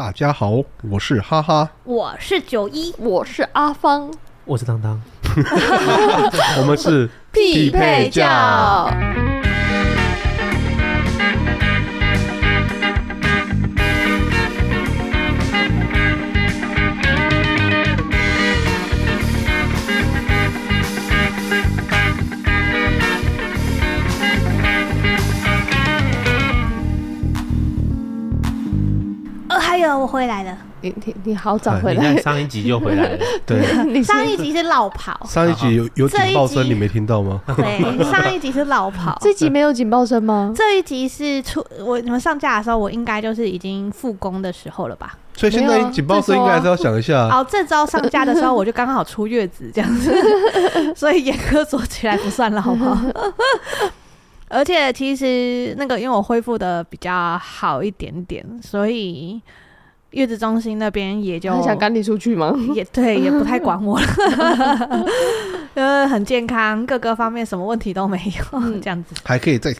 大家好，我是哈哈，我是九一，我是阿芳，我是当当，我们是匹配教。我回来了，你你你好早回来，上一集就回来了。对，上一集是落跑，上一集有有警报声，你没听到吗？对，上一集是落跑，这集没有警报声吗？这一集是出我你们上架的时候，我应该就是已经复工的时候了吧？所以现在警报声应该还是要想一下。哦，这周上架的时候，我就刚好出月子这样子，所以严格说起来不算落跑。而且其实那个，因为我恢复的比较好一点点，所以。月子中心那边也就很想赶你出去吗？也对，也不太管我了，因 为很健康，各个方面什么问题都没有，嗯、这样子还可以再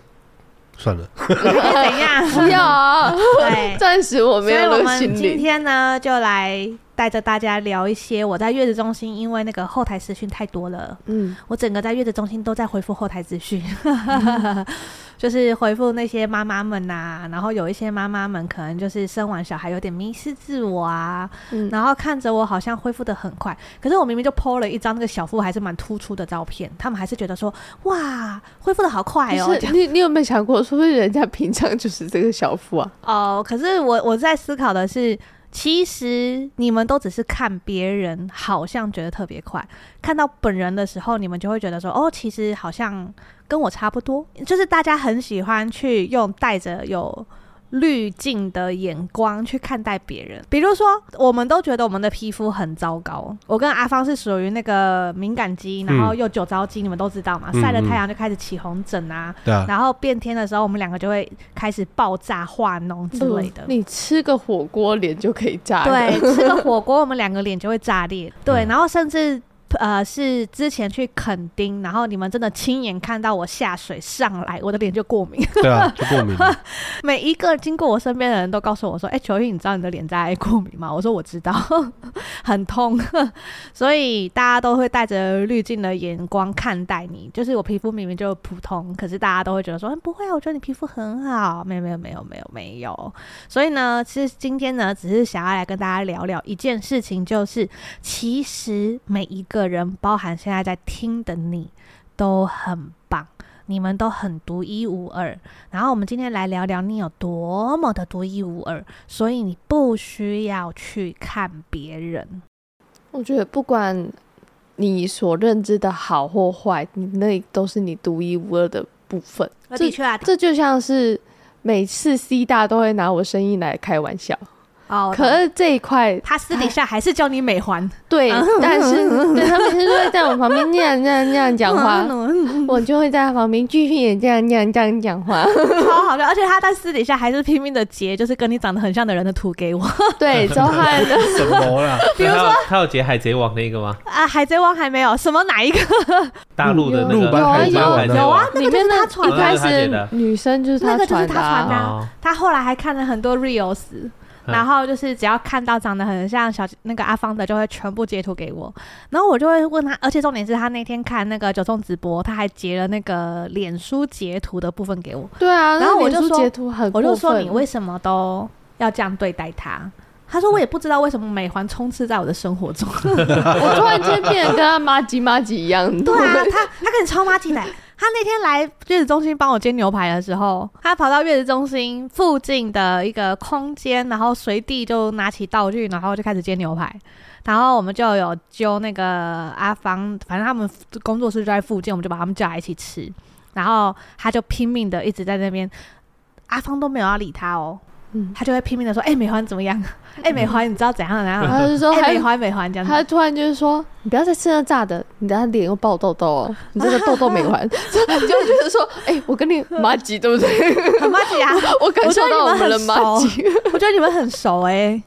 算了，还可以怎样？不要啊！对，暂时我没有。所以我们今天呢，就来带着大家聊一些我在月子中心，因为那个后台资讯太多了，嗯，我整个在月子中心都在回复后台资讯。嗯 就是回复那些妈妈们呐、啊，然后有一些妈妈们可能就是生完小孩有点迷失自我啊，嗯、然后看着我好像恢复的很快，可是我明明就 po 了一张那个小腹还是蛮突出的照片，他们还是觉得说哇，恢复的好快哦。你你有没有想过，说不是人家平常就是这个小腹啊？哦，可是我我在思考的是。其实你们都只是看别人，好像觉得特别快，看到本人的时候，你们就会觉得说，哦，其实好像跟我差不多。就是大家很喜欢去用带着有。滤镜的眼光去看待别人，比如说，我们都觉得我们的皮肤很糟糕。我跟阿芳是属于那个敏感肌，然后又酒糟肌，嗯、你们都知道嘛？晒了太阳就开始起红疹啊，对啊。然后变天的时候，我们两个就会开始爆炸、化脓之类的。你吃个火锅，脸就可以炸裂。对，吃个火锅，我们两个脸就会炸裂。对，然后甚至。呃，是之前去垦丁，然后你们真的亲眼看到我下水上来，我的脸就过敏。对啊，就过敏。每一个经过我身边的人都告诉我说：“哎、欸，球玉，你知道你的脸在过敏吗？”我说：“我知道，很痛。”所以大家都会带着滤镜的眼光看待你。就是我皮肤明明就普通，可是大家都会觉得说：“不会啊，我觉得你皮肤很好。”没有，没有，没有，没有，没有。所以呢，其实今天呢，只是想要来跟大家聊聊一件事情，就是其实每一个。个人包含现在在听的你都很棒，你们都很独一无二。然后我们今天来聊聊你有多么的独一无二，所以你不需要去看别人。我觉得不管你所认知的好或坏，你那都是你独一无二的部分。的确啊，这就像是每次 C 大都会拿我声音来开玩笑。哦，可是这一块，他私底下还是叫你美环，对，但是 对他每天都会在我旁边那样、那样、那样讲话，我就会在他旁边继续也这样、这样、这样讲话，超好笑。而且他在私底下还是拼命的截，就是跟你长得很像的人的图给我。对，超害的。什么啦？比如说，他有截海贼王那个吗？啊，海贼王还没有，什么哪一个？大陆的那个海贼王有啊，里面他传开始女生就是他传的，他后来还看了很多 reels。然后就是只要看到长得很像小那个阿芳的，就会全部截图给我。然后我就会问他，而且重点是他那天看那个九重直播，他还截了那个脸书截图的部分给我。对啊，然后我就说截图很，我就说你为什么都要这样对待他？他说我也不知道为什么美环充斥在我的生活中。我突然间变得跟他妈吉妈吉一样。对啊，他他跟你超妈吉的。他那天来月子中心帮我煎牛排的时候，他跑到月子中心附近的一个空间，然后随地就拿起道具，然后就开始煎牛排。然后我们就有揪那个阿芳，反正他们工作室就在附近，我们就把他们叫来一起吃。然后他就拼命的一直在那边，阿芳都没有要理他哦。嗯，他就会拼命的说：“哎、欸，美环怎么样？哎、欸，美环你知道怎样怎样？”他就说：“哎，美环美环这样。”他突然就是说：“你不要再吃那炸的，你等下脸又爆痘痘哦，你这个痘痘美环。”你就会觉得说：“哎、欸，我跟你麻吉对不对？很麻吉啊！我感受到我们的麻吉。我觉得你们很熟哎、欸。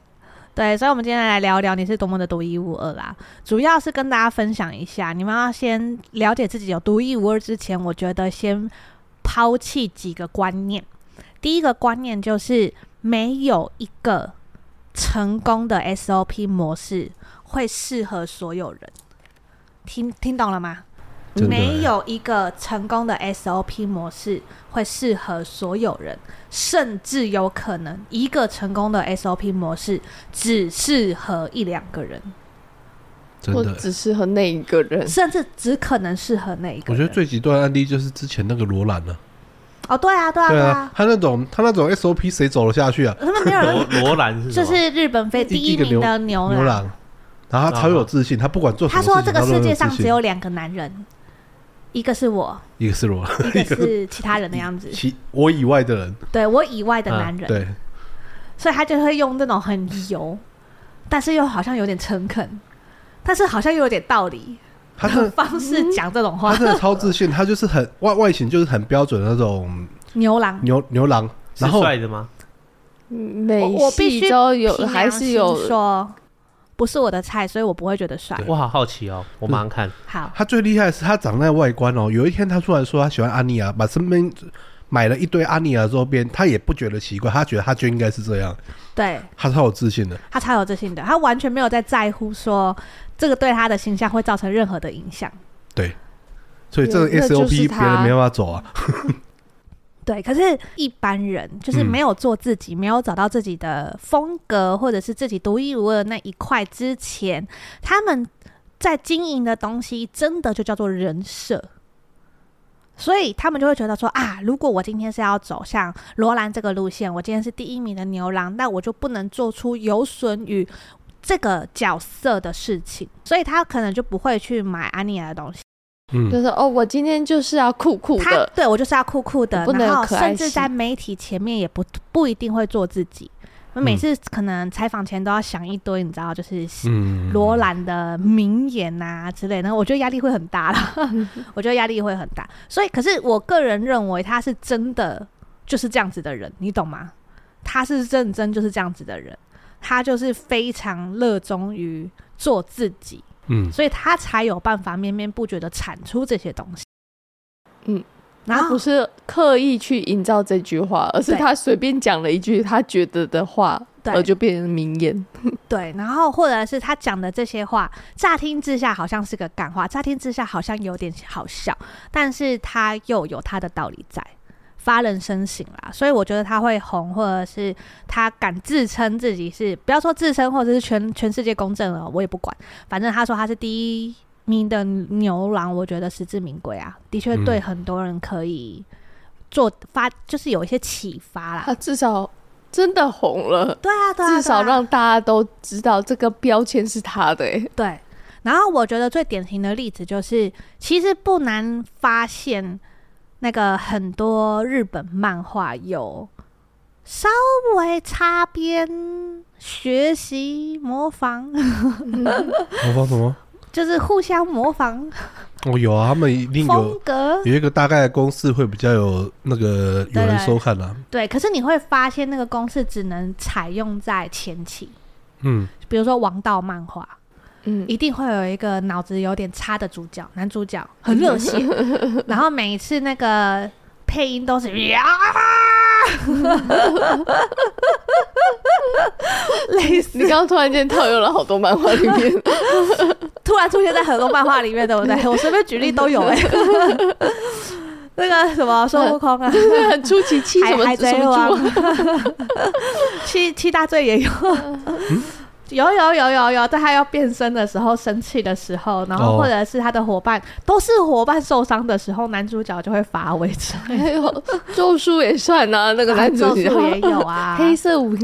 对，所以，我们今天来聊聊你是多么的独一无二啦。主要是跟大家分享一下，你们要先了解自己有独一无二之前，我觉得先抛弃几个观念。第一个观念就是。没有一个成功的 SOP 模式会适合所有人，听听懂了吗？没有一个成功的 SOP 模式会适合所有人，甚至有可能一个成功的 SOP 模式只适合一两个人，或只适合那一个人，甚至只可能适合那一个人。我觉得最极端的案例就是之前那个罗兰了。哦，对啊，对啊，对啊，他那种他那种 SOP 谁走了下去啊？他们没有人。罗兰是 就是日本飞第一名的牛牛郎，然后他超有自信，他不管做什么。他说这个世界上只有两个男人，一个是我，一个是罗，一个是 其他人的样子。其我以外的人，对我以外的男人，对，所以他就会用那种很油，但是又好像有点诚恳，但是好像又有点道理。他的方式讲这种话，他真的超自信，他就是很外外形就是很标准的那种牛郎，牛牛郎，然后帅的吗？美我必须都有还是有说不是我的菜，所以我不会觉得帅。我好好奇哦，我马上看。好，他最厉害的是他长那外观哦。有一天他突然说他喜欢阿尼亚，把身边买了一堆阿尼亚周边，他也不觉得奇怪，他觉得他就应该是这样。对，他超有自信的，他超有自信的，他完全没有在在乎说。这个对他的形象会造成任何的影响。对，所以这个 SOP 别人没办法走啊。对，可是一般人就是没有做自己，嗯、没有找到自己的风格，或者是自己独一无二的那一块之前，他们在经营的东西真的就叫做人设。所以他们就会觉得说啊，如果我今天是要走向罗兰这个路线，我今天是第一名的牛郎，那我就不能做出有损于。这个角色的事情，所以他可能就不会去买安妮亚的东西。嗯，就是哦，我今天就是要酷酷的，对，我就是要酷酷的，不能然后甚至在媒体前面也不不一定会做自己。我每次可能采访前都要想一堆，你知道，就是罗兰的名言啊之类的，我觉得压力会很大了。我觉得压力会很大，所以可是我个人认为他是真的就是这样子的人，你懂吗？他是认真就是这样子的人。他就是非常热衷于做自己，嗯，所以他才有办法绵绵不绝的产出这些东西，嗯，然后不是刻意去营造这句话，而是他随便讲了一句他觉得的话，而就变成名言，对，然后或者是他讲的这些话，乍听之下好像是个感话，乍听之下好像有点好笑，但是他又有他的道理在。发人深省啦，所以我觉得他会红，或者是他敢自称自己是，不要说自称，或者是全全世界公正了，我也不管。反正他说他是第一名的牛郎，我觉得实至名归啊，的确对很多人可以做发，就是有一些启发啦。他至少真的红了，对啊，对啊，至少让大家都知道这个标签是他的。对，然后我觉得最典型的例子就是，其实不难发现。那个很多日本漫画有稍微擦边学习模仿，模仿什么？就是互相模仿。哦，有啊，他们一定有有一个大概的公式会比较有那个有人收看啊。对，可是你会发现那个公式只能采用在前期，嗯，比如说王道漫画。嗯，一定会有一个脑子有点差的主角，男主角很热血，然后每一次那个配音都是呀，类似。你刚刚突然间套用了好多漫画里面，突然出现在很多漫画里面，对不对？我随便举例都有哎、欸，那个什么孙悟空啊，很出奇，七什么海贼王，七七大罪也有。嗯有有有有有，在他要变身的时候，生气的时候，然后或者是他的伙伴、哦、都是伙伴受伤的时候，男主角就会发威。还有咒术也算啊，那个男主角、啊、也有啊，黑色五，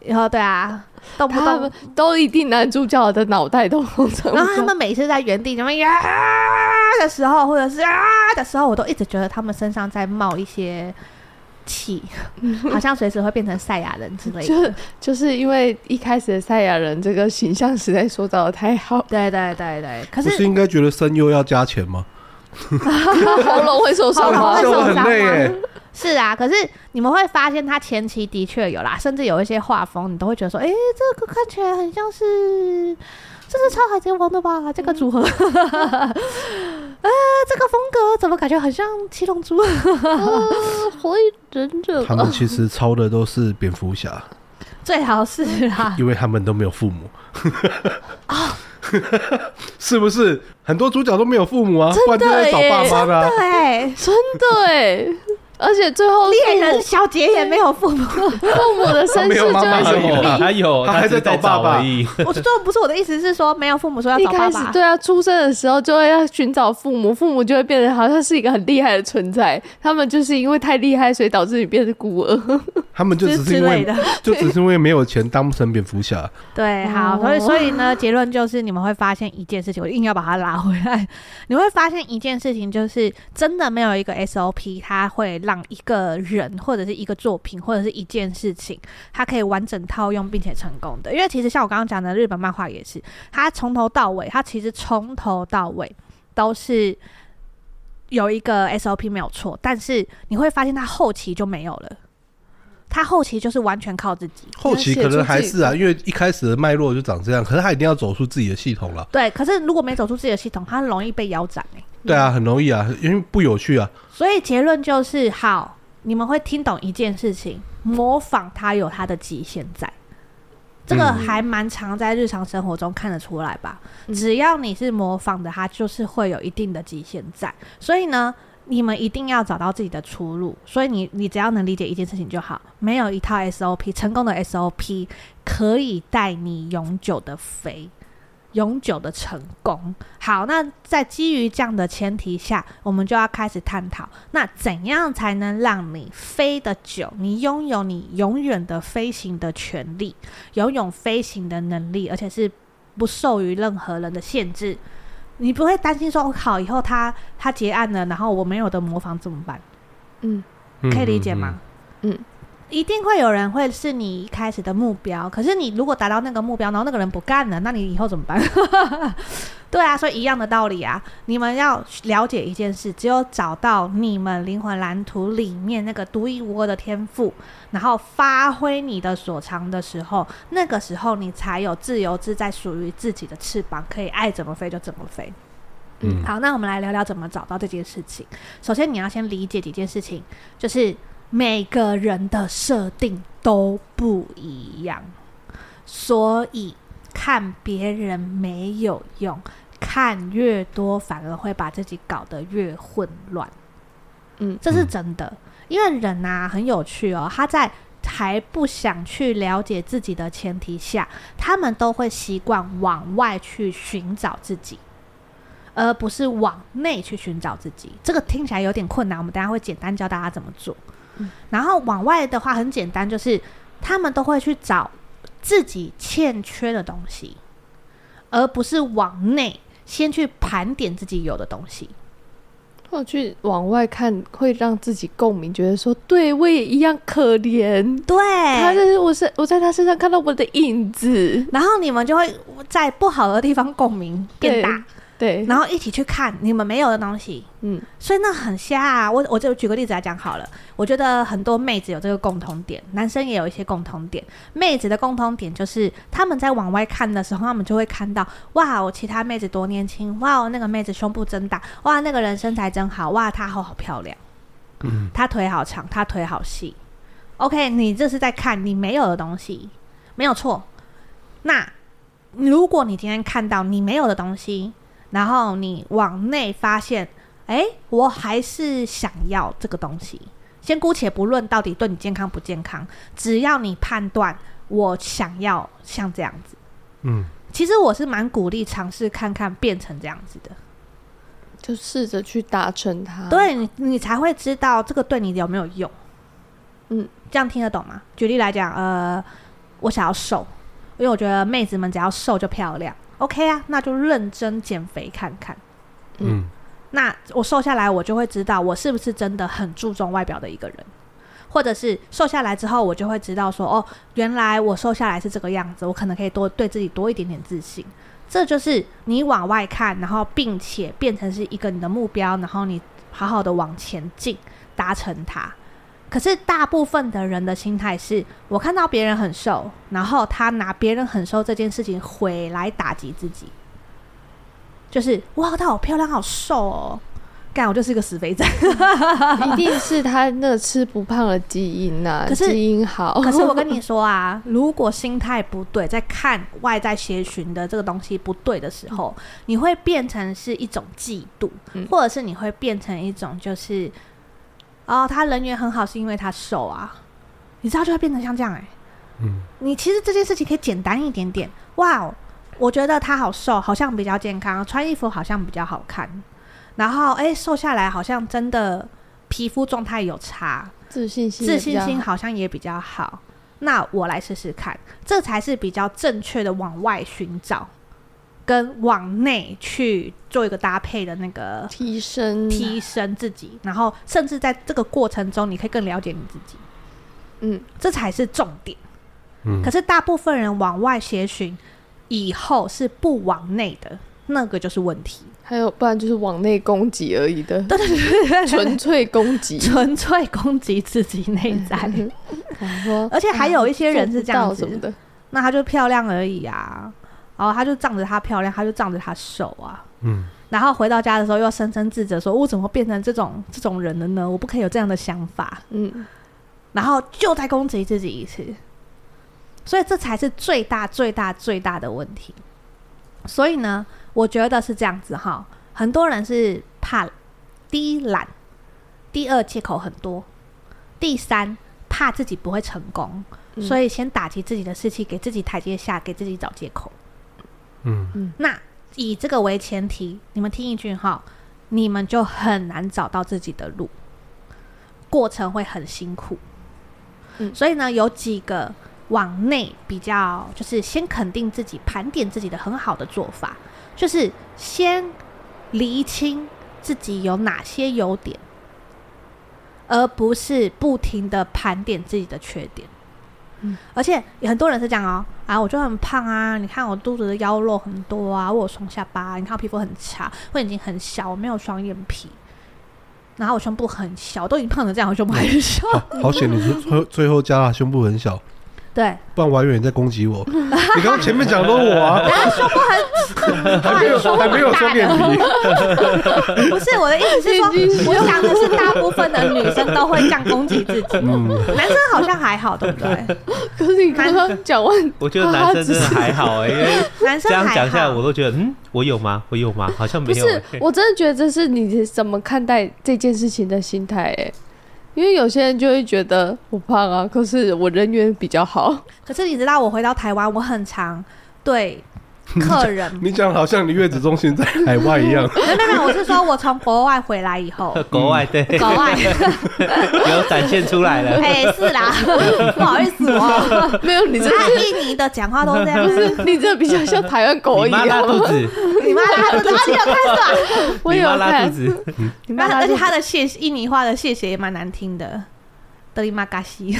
然后对啊，动不动都一定男主角的脑袋都红成。然后他们每次在原地什么呀的时候，或者是啊的时候，我都一直觉得他们身上在冒一些气，好像随时会变成赛亚人之类的。就就是因为一开始的赛亚人这个形象实在塑造的太好。对对对对，可是不是应该觉得声优要加钱吗？喉咙会受伤吗？就很累哎。是啊，可是你们会发现他前期的确有啦，甚至有一些画风，你都会觉得说，哎、欸，这个看起来很像是。这是超海贼王的吧？这个组合，嗯、呃，这个风格怎么感觉很像七龙珠？火影忍者。他们其实抄的都是蝙蝠侠，最好是啦，因为他们都没有父母。啊，是不是很多主角都没有父母啊？不然就在找爸妈的、啊。对，真的哎。而且最后猎人小杰也没有父母，父母的身世就是有，他有，他还在找爸爸。我说不是我的意思是说没有父母说要找爸爸。对啊，出生的时候就会要寻找父母，父母就会变得好像是一个很厉害的存在。他们就是因为太厉害，所以导致你变成孤儿。他们就只是因为就只是因为没有钱当不成蝙蝠侠。对，好，所以所以呢，结论就是你们会发现一件事情，我硬要把它拉回来。你会发现一件事情，就是真的没有一个 SOP，它会。让一个人或者是一个作品或者是一件事情，它可以完整套用并且成功的。因为其实像我刚刚讲的日本漫画也是，它从头到尾，它其实从头到尾都是有一个 SOP 没有错，但是你会发现它后期就没有了。它后期就是完全靠自己，后期可能还是啊，因为一开始的脉络就长这样，可是他一定要走出自己的系统了。对，可是如果没走出自己的系统，他很容易被腰斩哎。对啊，很容易啊，因为不有趣啊。所以结论就是，好，你们会听懂一件事情，模仿它有它的极限在，这个还蛮常在日常生活中看得出来吧？嗯、只要你是模仿的，它就是会有一定的极限在。所以呢，你们一定要找到自己的出路。所以你你只要能理解一件事情就好，没有一套 SOP 成功的 SOP 可以带你永久的飞。永久的成功。好，那在基于这样的前提下，我们就要开始探讨，那怎样才能让你飞得久？你拥有你永远的飞行的权利，拥有飞行的能力，而且是不受于任何人的限制。你不会担心说，我靠，以后他他结案了，然后我没有的模仿怎么办？嗯，可以理解吗？嗯。嗯嗯一定会有人会是你一开始的目标，可是你如果达到那个目标，然后那个人不干了，那你以后怎么办？对啊，所以一样的道理啊，你们要了解一件事，只有找到你们灵魂蓝图里面那个独一无二的天赋，然后发挥你的所长的时候，那个时候你才有自由自在属于自己的翅膀，可以爱怎么飞就怎么飞。嗯，好，那我们来聊聊怎么找到这件事情。首先，你要先理解几件事情，就是。每个人的设定都不一样，所以看别人没有用，看越多反而会把自己搞得越混乱。嗯，这是真的，因为人呐很有趣哦，他在还不想去了解自己的前提下，他们都会习惯往外去寻找自己，而不是往内去寻找自己。这个听起来有点困难，我们等下会简单教大家怎么做。然后往外的话很简单，就是他们都会去找自己欠缺的东西，而不是往内先去盘点自己有的东西。或去往外看，会让自己共鸣，觉得说，对我也一样可怜。对，他是我是我在他身上看到我的影子，然后你们就会在不好的地方共鸣变大。对，然后一起去看你们没有的东西，嗯，所以那很瞎啊。我我就举个例子来讲好了。我觉得很多妹子有这个共同点，男生也有一些共同点。妹子的共同点就是他们在往外看的时候，他们就会看到哇，我其他妹子多年轻，哇，那个妹子胸部真大，哇，那个人身材真好，哇，她好好漂亮，嗯，她腿好长，她腿好细。OK，你这是在看你没有的东西，没有错。那如果你今天看到你没有的东西，然后你往内发现，哎，我还是想要这个东西。先姑且不论到底对你健康不健康，只要你判断我想要像这样子，嗯，其实我是蛮鼓励尝试看看变成这样子的，就试着去达成它。对，你你才会知道这个对你有没有用。嗯，这样听得懂吗？举例来讲，呃，我想要瘦，因为我觉得妹子们只要瘦就漂亮。OK 啊，那就认真减肥看看。嗯，那我瘦下来，我就会知道我是不是真的很注重外表的一个人，或者是瘦下来之后，我就会知道说，哦，原来我瘦下来是这个样子，我可能可以多对自己多一点点自信。这就是你往外看，然后并且变成是一个你的目标，然后你好好的往前进，达成它。可是大部分的人的心态是，我看到别人很瘦，然后他拿别人很瘦这件事情回来打击自己，就是哇，他好漂亮，好瘦哦。干，我就是一个死肥仔，一定是他那个吃不胖的基因呐、啊，可是基因好。可是我跟你说啊，如果心态不对，在看外在协寻的这个东西不对的时候，嗯、你会变成是一种嫉妒，嗯、或者是你会变成一种就是，哦，他人缘很好是因为他瘦啊，你知道就会变成像这样哎、欸，嗯，你其实这件事情可以简单一点点，哇，我觉得他好瘦，好像比较健康，穿衣服好像比较好看。然后，哎，瘦下来好像真的皮肤状态有差，自信心自信心好像也比较好。那我来试试看，这才是比较正确的往外寻找，跟往内去做一个搭配的那个提升，提升自己。然后，甚至在这个过程中，你可以更了解你自己。嗯，这才是重点。嗯，可是大部分人往外协寻以后是不往内的，那个就是问题。还有，不然就是往内攻击而已的，对对对，纯粹攻击，纯粹攻击自己内在。而且还有一些人是这样子的，那他就漂亮而已啊，然后他就仗着他漂亮，他就仗着他瘦啊，嗯，然后回到家的时候又深深自责，说我怎么变成这种这种人了呢？我不可以有这样的想法，嗯，然后就再攻击自己一次，所以这才是最大最大最大的问题。所以呢？我觉得是这样子哈，很多人是怕第一懒，第二借口很多，第三怕自己不会成功，嗯、所以先打击自己的士气，给自己台阶下，给自己找借口。嗯嗯，那以这个为前提，你们听一句哈，你们就很难找到自己的路，过程会很辛苦。嗯，所以呢，有几个往内比较，就是先肯定自己、盘点自己的很好的做法。就是先厘清自己有哪些优点，而不是不停的盘点自己的缺点。嗯，而且有很多人是这样哦，啊，我就很胖啊，你看我肚子的腰肉很多啊，我有双下巴，你看我皮肤很差，我眼睛很小，我没有双眼皮，然后我胸部很小，都已经胖成这样，我胸部还是小。好险，你最后最后加了胸部很小。对，不然我还以为你在攻击我。你刚刚前面讲的都是我啊，胸部很，还没有还没有双眼皮。不是我的意思是说，我想的是大部分的女生都会这样攻击自己，嗯，男生好像还好，对不对？可是你刚刚讲完，我觉得男生真的还好哎，因为男生这样讲下来，我都觉得嗯，我有吗？我有吗？好像没有。不是，我真的觉得这是你怎么看待这件事情的心态哎。因为有些人就会觉得我胖啊，可是我人缘比较好。可是你知道，我回到台湾，我很常对。客人，你讲好像你月子中心在海外一样。没有没有，我是说我从国外回来以后，国外对，国外。有展现出来了。哎，是啦，不好意思哦，没有，你这印尼的讲话都是这样，不是你这比较像台湾狗一样。你妈拉肚子，你妈拉肚子，你有看是吧？我有拉肚子，你妈，而且他的谢印尼话的谢谢也蛮难听的，德里玛嘎西。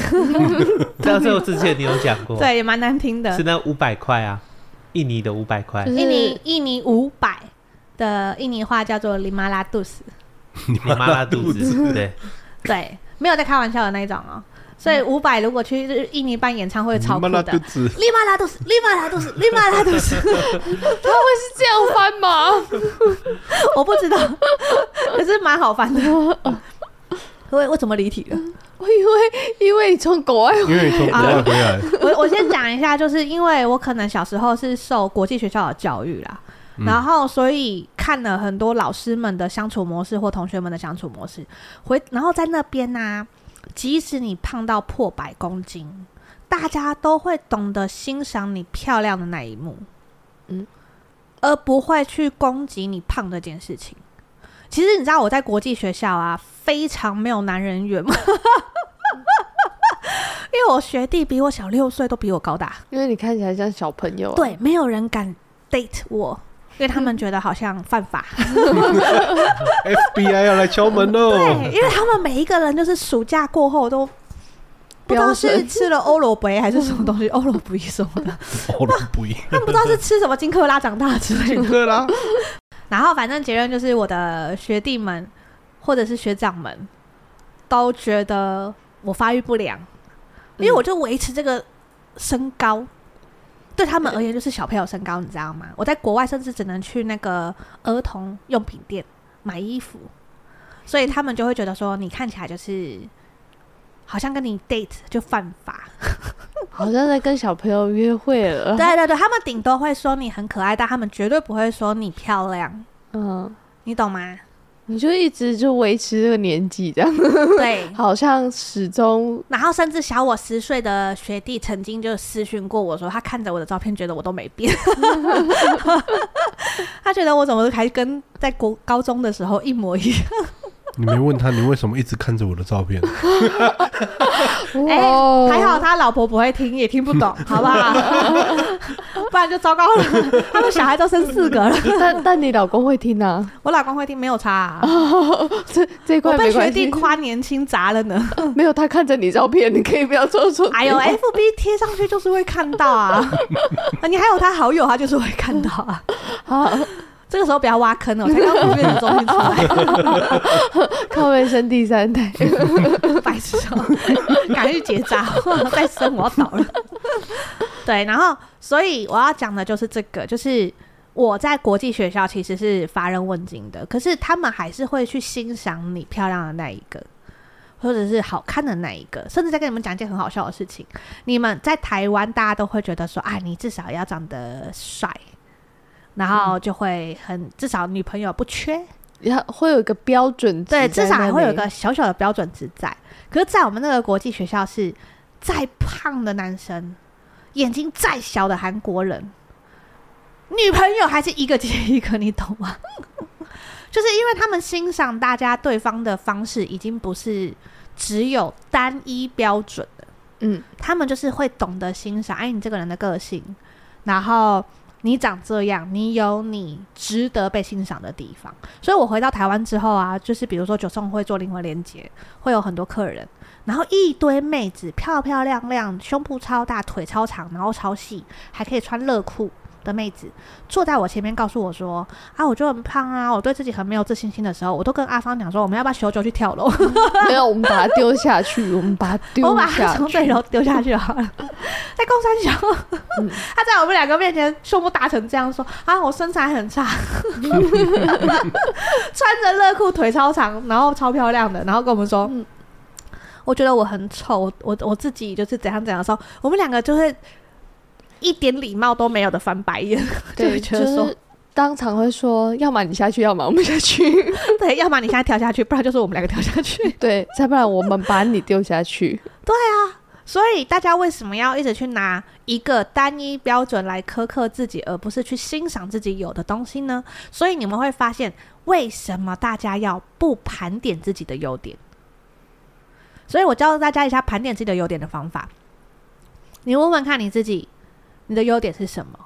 这是我之前你有讲过，对，也蛮难听的，是那五百块啊。印尼的五百块，印尼印尼五百的印尼话叫做“里马拉肚子”，里马拉肚子，对对，没有在开玩笑的那一种哦。所以五百如果去印尼办演唱会，超酷的。里马拉肚子，里马拉肚子，里马拉肚子，他会是这样翻吗？我不知道，可是蛮好翻的。为为什么离题了？我以为，因为从国外，因为从国外回来。我我先讲一下，就是因为我可能小时候是受国际学校的教育啦，嗯、然后所以看了很多老师们的相处模式或同学们的相处模式，回然后在那边呢、啊，即使你胖到破百公斤，大家都会懂得欣赏你漂亮的那一幕，嗯，而不会去攻击你胖这件事情。其实你知道我在国际学校啊，非常没有男人缘吗？因为我学弟比我小六岁，都比我高大。因为你看起来像小朋友啊。对，没有人敢 date 我，因为他们觉得好像犯法。FBI 要来敲门喽！对，因为他们每一个人就是暑假过后都不知道是吃了欧罗杯还是什么东西，欧罗杯什么的，欧罗杯，他们不知道是吃什么金克拉长大之类的。金克拉。然后反正结论就是，我的学弟们或者是学长们都觉得我发育不良，因为我就维持这个身高。对他们而言就是小朋友身高，你知道吗？我在国外甚至只能去那个儿童用品店买衣服，所以他们就会觉得说你看起来就是好像跟你 date 就犯法，好像在跟小朋友约会了。对对对，他们顶多会说你很可爱，但他们绝对不会说你漂亮。嗯，你懂吗？你就一直就维持这个年纪这样，对，好像始终，然后甚至小我十岁的学弟曾经就私讯过我说，他看着我的照片，觉得我都没变，他觉得我怎么还跟在国高中的时候一模一样。你没问他，你为什么一直看着我的照片？哎、欸，还好他老婆不会听，也听不懂，好不好？不然就糟糕了。他们小孩都生四个了，但但你老公会听啊？我老公会听，没有差、啊。这这块没关系。我被学弟夸年轻砸了呢。没有，他看着你照片，你可以不要做错。哎呦，FB 贴上去就是会看到啊。你还有他好友，他就是会看到啊。好。这个时候不要挖坑哦，才刚 从月的中心出来，靠卫生第三代，白痴哦，赶紧去结扎，再生我要倒了。对，然后所以我要讲的就是这个，就是我在国际学校其实是乏人问津的，可是他们还是会去欣赏你漂亮的那一个，或者是好看的那一个，甚至在跟你们讲一件很好笑的事情，你们在台湾大家都会觉得说，啊，你至少要长得帅。然后就会很至少女朋友不缺，然后会有一个标准，对，至少还会有一个小小的标准值在。可是，在我们那个国际学校，是再胖的男生，眼睛再小的韩国人，女朋友还是一个接一个，你懂吗？就是因为他们欣赏大家对方的方式，已经不是只有单一标准的，嗯，他们就是会懂得欣赏，哎，你这个人的个性，然后。你长这样，你有你值得被欣赏的地方。所以我回到台湾之后啊，就是比如说九重会做灵魂连接，会有很多客人，然后一堆妹子，漂漂亮亮，胸部超大，腿超长，然后超细，还可以穿热裤。的妹子坐在我前面，告诉我说：“啊，我就很胖啊，我对自己很没有自信心的时候，我都跟阿芳讲说，我们要不要修就去跳楼？没有，我们把它丢下去，我们把它丢下去，我把它从这楼丢下去好了。在高三小，嗯、他在我们两个面前胸部大成这样说啊，我身材很差，穿着热裤，腿超长，然后超漂亮的，然后跟我们说，嗯、我觉得我很丑，我我自己就是怎样怎样的时候，我们两个就会。”一点礼貌都没有的翻白眼，对，就是当场会说，要么你下去，要么我们下去，对，要么你现在跳下去，不然就是我们两个跳下去，对，再不然我们把你丢下去。对啊，所以大家为什么要一直去拿一个单一标准来苛刻自己，而不是去欣赏自己有的东西呢？所以你们会发现，为什么大家要不盘点自己的优点？所以我教大家一下盘点自己的优点的方法，你问问看你自己。你的优点是什么？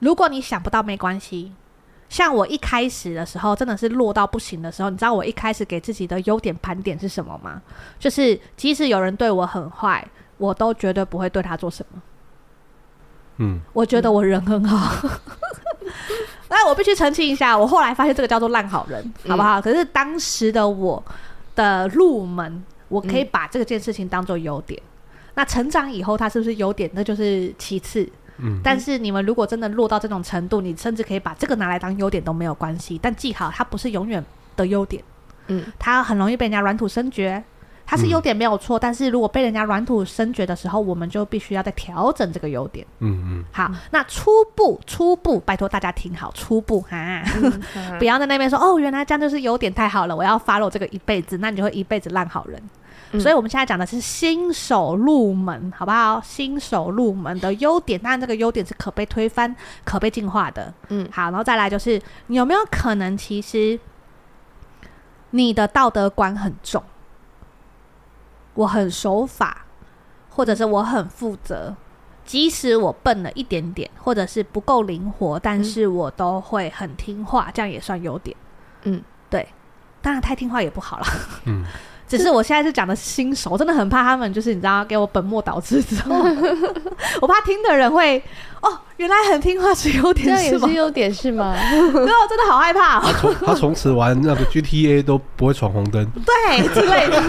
如果你想不到，没关系。像我一开始的时候，真的是弱到不行的时候，你知道我一开始给自己的优点盘点是什么吗？就是即使有人对我很坏，我都绝对不会对他做什么。嗯，我觉得我人很好。那我必须澄清一下，我后来发现这个叫做烂好人，好不好？嗯。可是当时的我的入门，我可以把这个件事情当做优点。那成长以后，他是不是优点？那就是其次。嗯，但是你们如果真的落到这种程度，你甚至可以把这个拿来当优点都没有关系。但记好，它不是永远的优点。嗯，它很容易被人家软土生绝。它是优点没有错，但是如果被人家软土生绝的时候，我们就必须要再调整这个优点。嗯嗯。好，那初步初步，拜托大家听好，初步哈，不要在那边说哦，原来这样就是优点太好了，我要 follow 这个一辈子，那你就会一辈子烂好人。所以，我们现在讲的是新手入门，好不好？新手入门的优点，当然这个优点是可被推翻、可被进化的。嗯，好，然后再来就是，你有没有可能，其实你的道德观很重，我很守法，或者是我很负责，即使我笨了一点点，或者是不够灵活，但是我都会很听话，这样也算优点。嗯，对，当然太听话也不好了。嗯。只是我现在是讲的新手，真的很怕他们，就是你知道，给我本末倒置之后，我怕听的人会哦，原来很听话是优点，是吗？是优点是吗？没有，真的好害怕、哦。他从他从此玩那个 GTA 都不会闯红灯，对之类的。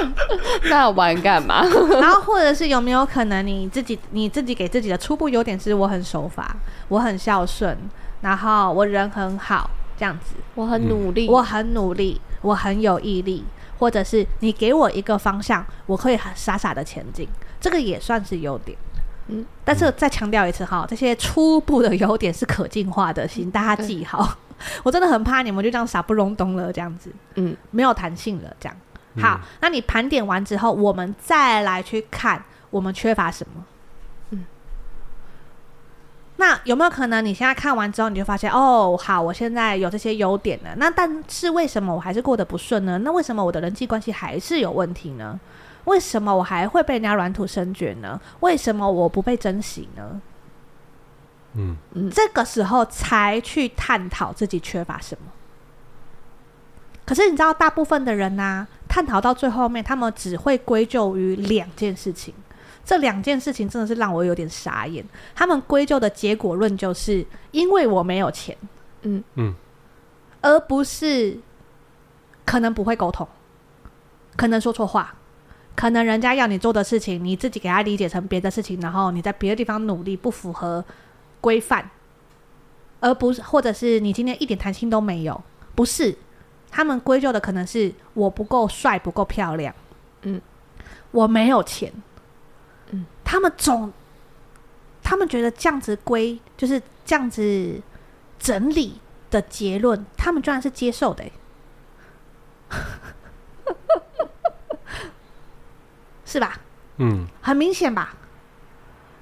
那玩干嘛？然后或者是有没有可能你自己你自己给自己的初步优点是我很守法，我很孝顺，然后我人很好，这样子，我很努力，我很努力，我很有毅力。或者是你给我一个方向，我可以很傻傻的前进，这个也算是优点。嗯，但是再强调一次哈，这些初步的优点是可进化的，请大家记好。我真的很怕你们就这样傻不隆咚了，这样子，嗯，没有弹性了，这样。好，那你盘点完之后，我们再来去看我们缺乏什么。那有没有可能你现在看完之后，你就发现哦，好，我现在有这些优点了。那但是为什么我还是过得不顺呢？那为什么我的人际关系还是有问题呢？为什么我还会被人家软土深掘呢？为什么我不被珍惜呢？嗯嗯，这个时候才去探讨自己缺乏什么。可是你知道，大部分的人呢、啊，探讨到最后面，他们只会归咎于两件事情。这两件事情真的是让我有点傻眼。他们归咎的结果论就是因为我没有钱，嗯嗯，而不是可能不会沟通，可能说错话，可能人家要你做的事情，你自己给他理解成别的事情，然后你在别的地方努力不符合规范，而不是或者是你今天一点弹性都没有，不是。他们归咎的可能是我不够帅，不够漂亮，嗯，我没有钱。他们总，他们觉得这样子归就是这样子整理的结论，他们居然是接受的，是吧？嗯，很明显吧。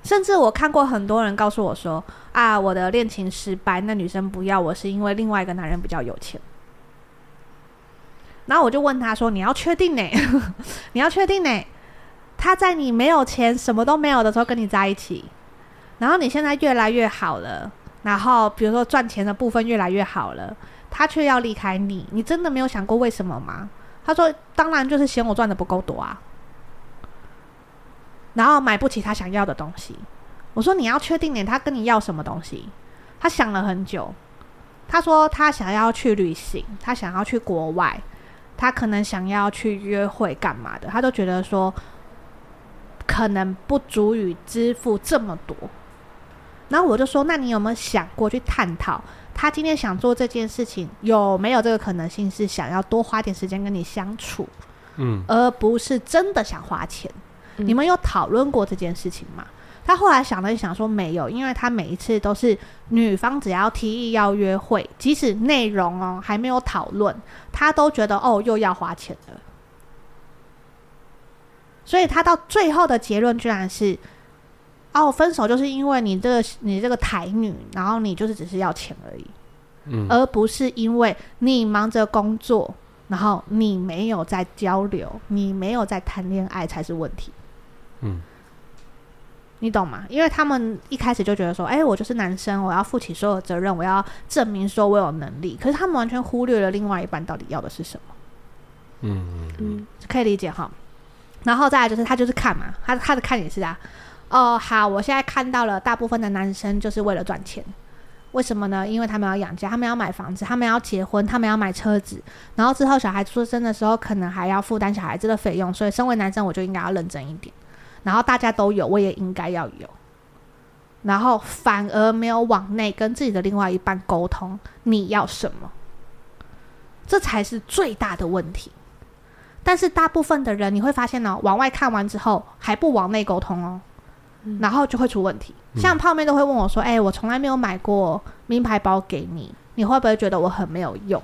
甚至我看过很多人告诉我说：“啊，我的恋情失败，那女生不要我是因为另外一个男人比较有钱。”然后我就问他说：“你要确定呢？你要确定呢？”他在你没有钱、什么都没有的时候跟你在一起，然后你现在越来越好了，然后比如说赚钱的部分越来越好了，他却要离开你，你真的没有想过为什么吗？他说：“当然就是嫌我赚的不够多啊，然后买不起他想要的东西。”我说：“你要确定点，他跟你要什么东西？”他想了很久，他说：“他想要去旅行，他想要去国外，他可能想要去约会干嘛的，他都觉得说。”可能不足以支付这么多，然后我就说：“那你有没有想过去探讨，他今天想做这件事情有没有这个可能性是想要多花点时间跟你相处，嗯，而不是真的想花钱？嗯、你们有讨论过这件事情吗？”他后来想了一想说：“没有，因为他每一次都是女方只要提议要约会，即使内容哦还没有讨论，他都觉得哦又要花钱了。”所以他到最后的结论居然是，哦，分手就是因为你这个你这个台女，然后你就是只是要钱而已，嗯，而不是因为你忙着工作，然后你没有在交流，你没有在谈恋爱才是问题，嗯，你懂吗？因为他们一开始就觉得说，哎，我就是男生，我要负起所有责任，我要证明说我有能力，可是他们完全忽略了另外一半到底要的是什么，嗯嗯，可以理解哈。然后再来就是他就是看嘛，他他的看也是啊，哦好，我现在看到了大部分的男生就是为了赚钱，为什么呢？因为他们要养家，他们要买房子，他们要结婚，他们要买车子，然后之后小孩出生的时候可能还要负担小孩子的费用，所以身为男生我就应该要认真一点，然后大家都有，我也应该要有，然后反而没有往内跟自己的另外一半沟通你要什么，这才是最大的问题。但是大部分的人，你会发现呢、喔，往外看完之后还不往内沟通哦、然后就会出问题。像泡面都会问我说：“哎、欸，我从来没有买过名牌包给你，你会不会觉得我很没有用？”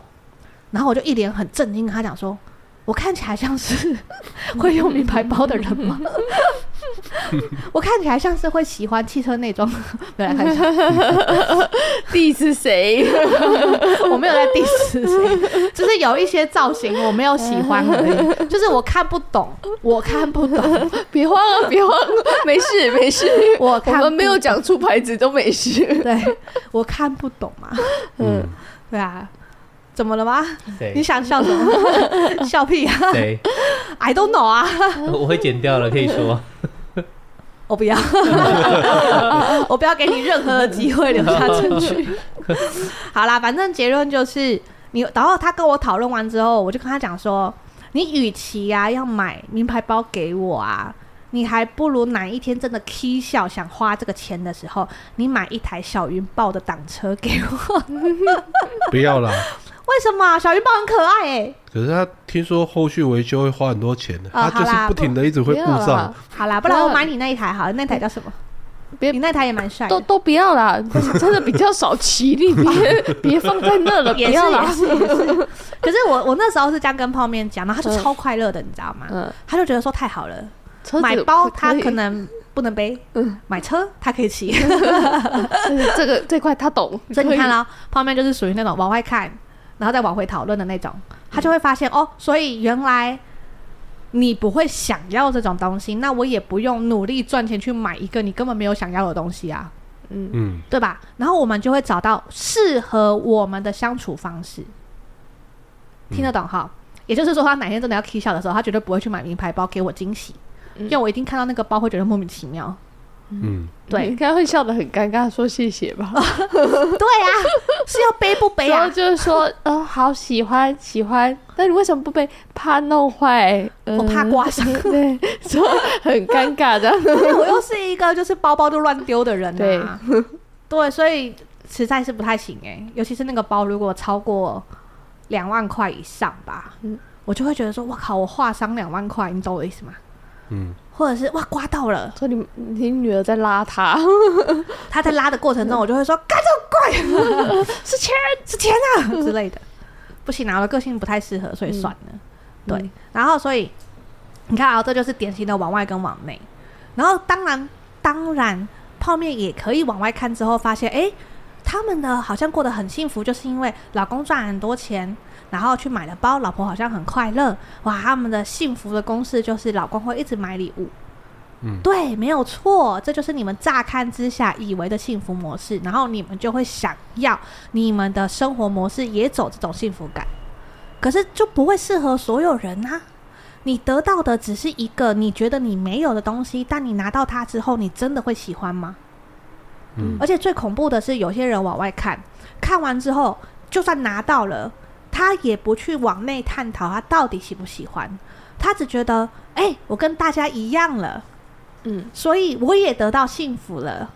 然后我就一脸很震惊跟他讲说。我看起来像是 会用名牌包的人吗？我看起来像是会喜欢汽车内装。没来看 一下，diss 谁？我没有在 diss 谁，只是有一些造型我没有喜欢而已。就是我看不懂，我看不懂。别慌啊，别慌，没事没事。我我们没有讲出牌子都没事。对，我看不懂嘛。嗯，对啊。怎么了吗？你想笑什么？笑屁啊！对，I don't know 啊。我会剪掉了，可以说。我不要，我不要给你任何的机会留下证据。好啦，反正结论就是你。然后他跟我讨论完之后，我就跟他讲说：“你与其啊要买名牌包给我啊，你还不如哪一天真的 k 笑想花这个钱的时候，你买一台小云豹的挡车给我。”不要了。为什么小云豹很可爱哎、欸？可是他听说后续维修会花很多钱的，哦、他就是不停的一直会故障。好啦，不然我买你那一台好了，那台叫什么？别，你那台也蛮帅。都都不要啦，真的比较少骑，你别 别放在那了，不要啦。也是也是。也 是可是我我那时候是这样跟泡面讲，然后他就超快乐的，你知道吗？嗯。他就觉得说太好了，买包他可能不能背，嗯，买车他可以骑。这个这块他懂，所以你看啊，泡面就是属于那种往外看。然后再往回讨论的那种，他就会发现、嗯、哦，所以原来你不会想要这种东西，那我也不用努力赚钱去买一个你根本没有想要的东西啊，嗯。嗯，对吧？然后我们就会找到适合我们的相处方式，听得懂哈？嗯、也就是说，他哪天真的要 k 笑的时候，他绝对不会去买名牌包给我惊喜，嗯、因为我一定看到那个包会觉得莫名其妙。嗯，对，应该会笑得很尴尬，说谢谢吧。对啊，是要背不背啊？就是说，呃，好喜欢喜欢，但你为什么不背？怕弄坏，呃、我怕刮伤。对，说很尴尬的。因为我又是一个就是包包都乱丢的人啊。对，对，所以实在是不太行哎、欸，尤其是那个包如果超过两万块以上吧，嗯，我就会觉得说，我靠，我划伤两万块，你懂我意思吗？嗯。或者是哇刮到了，说你你女儿在拉他，他在拉的过程中，我就会说干这么贵，是钱！是钱啊！之类的，不行啊，我的个性不太适合，所以算了。嗯、对，然后所以你看啊，这就是典型的往外跟往内。然后当然当然，泡面也可以往外看之后发现，哎、欸，他们呢好像过得很幸福，就是因为老公赚很多钱。然后去买了包，老婆好像很快乐哇！他们的幸福的公式就是老公会一直买礼物，嗯，对，没有错，这就是你们乍看之下以为的幸福模式。然后你们就会想要你们的生活模式也走这种幸福感，可是就不会适合所有人啊！你得到的只是一个你觉得你没有的东西，但你拿到它之后，你真的会喜欢吗？嗯，而且最恐怖的是，有些人往外看，看完之后，就算拿到了。他也不去往内探讨他到底喜不喜欢，他只觉得，哎、欸，我跟大家一样了，嗯，所以我也得到幸福了，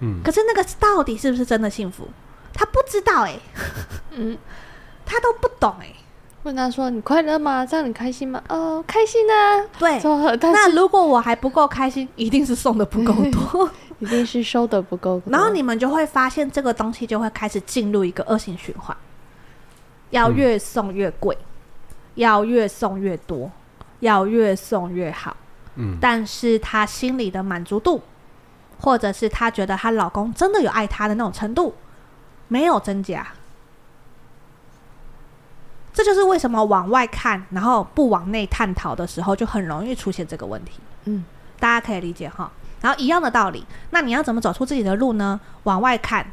嗯，可是那个到底是不是真的幸福？他不知道、欸，哎，嗯，他都不懂、欸，哎，问他说：“你快乐吗？这样你开心吗？”哦，开心啊，对。那如果我还不够开心，一定是送的不够多，一定是收的不够多，然后你们就会发现这个东西就会开始进入一个恶性循环。要越送越贵，嗯、要越送越多，要越送越好。嗯，但是她心里的满足度，或者是她觉得她老公真的有爱她的那种程度，没有增加。这就是为什么往外看，然后不往内探讨的时候，就很容易出现这个问题。嗯，大家可以理解哈。然后一样的道理，那你要怎么走出自己的路呢？往外看。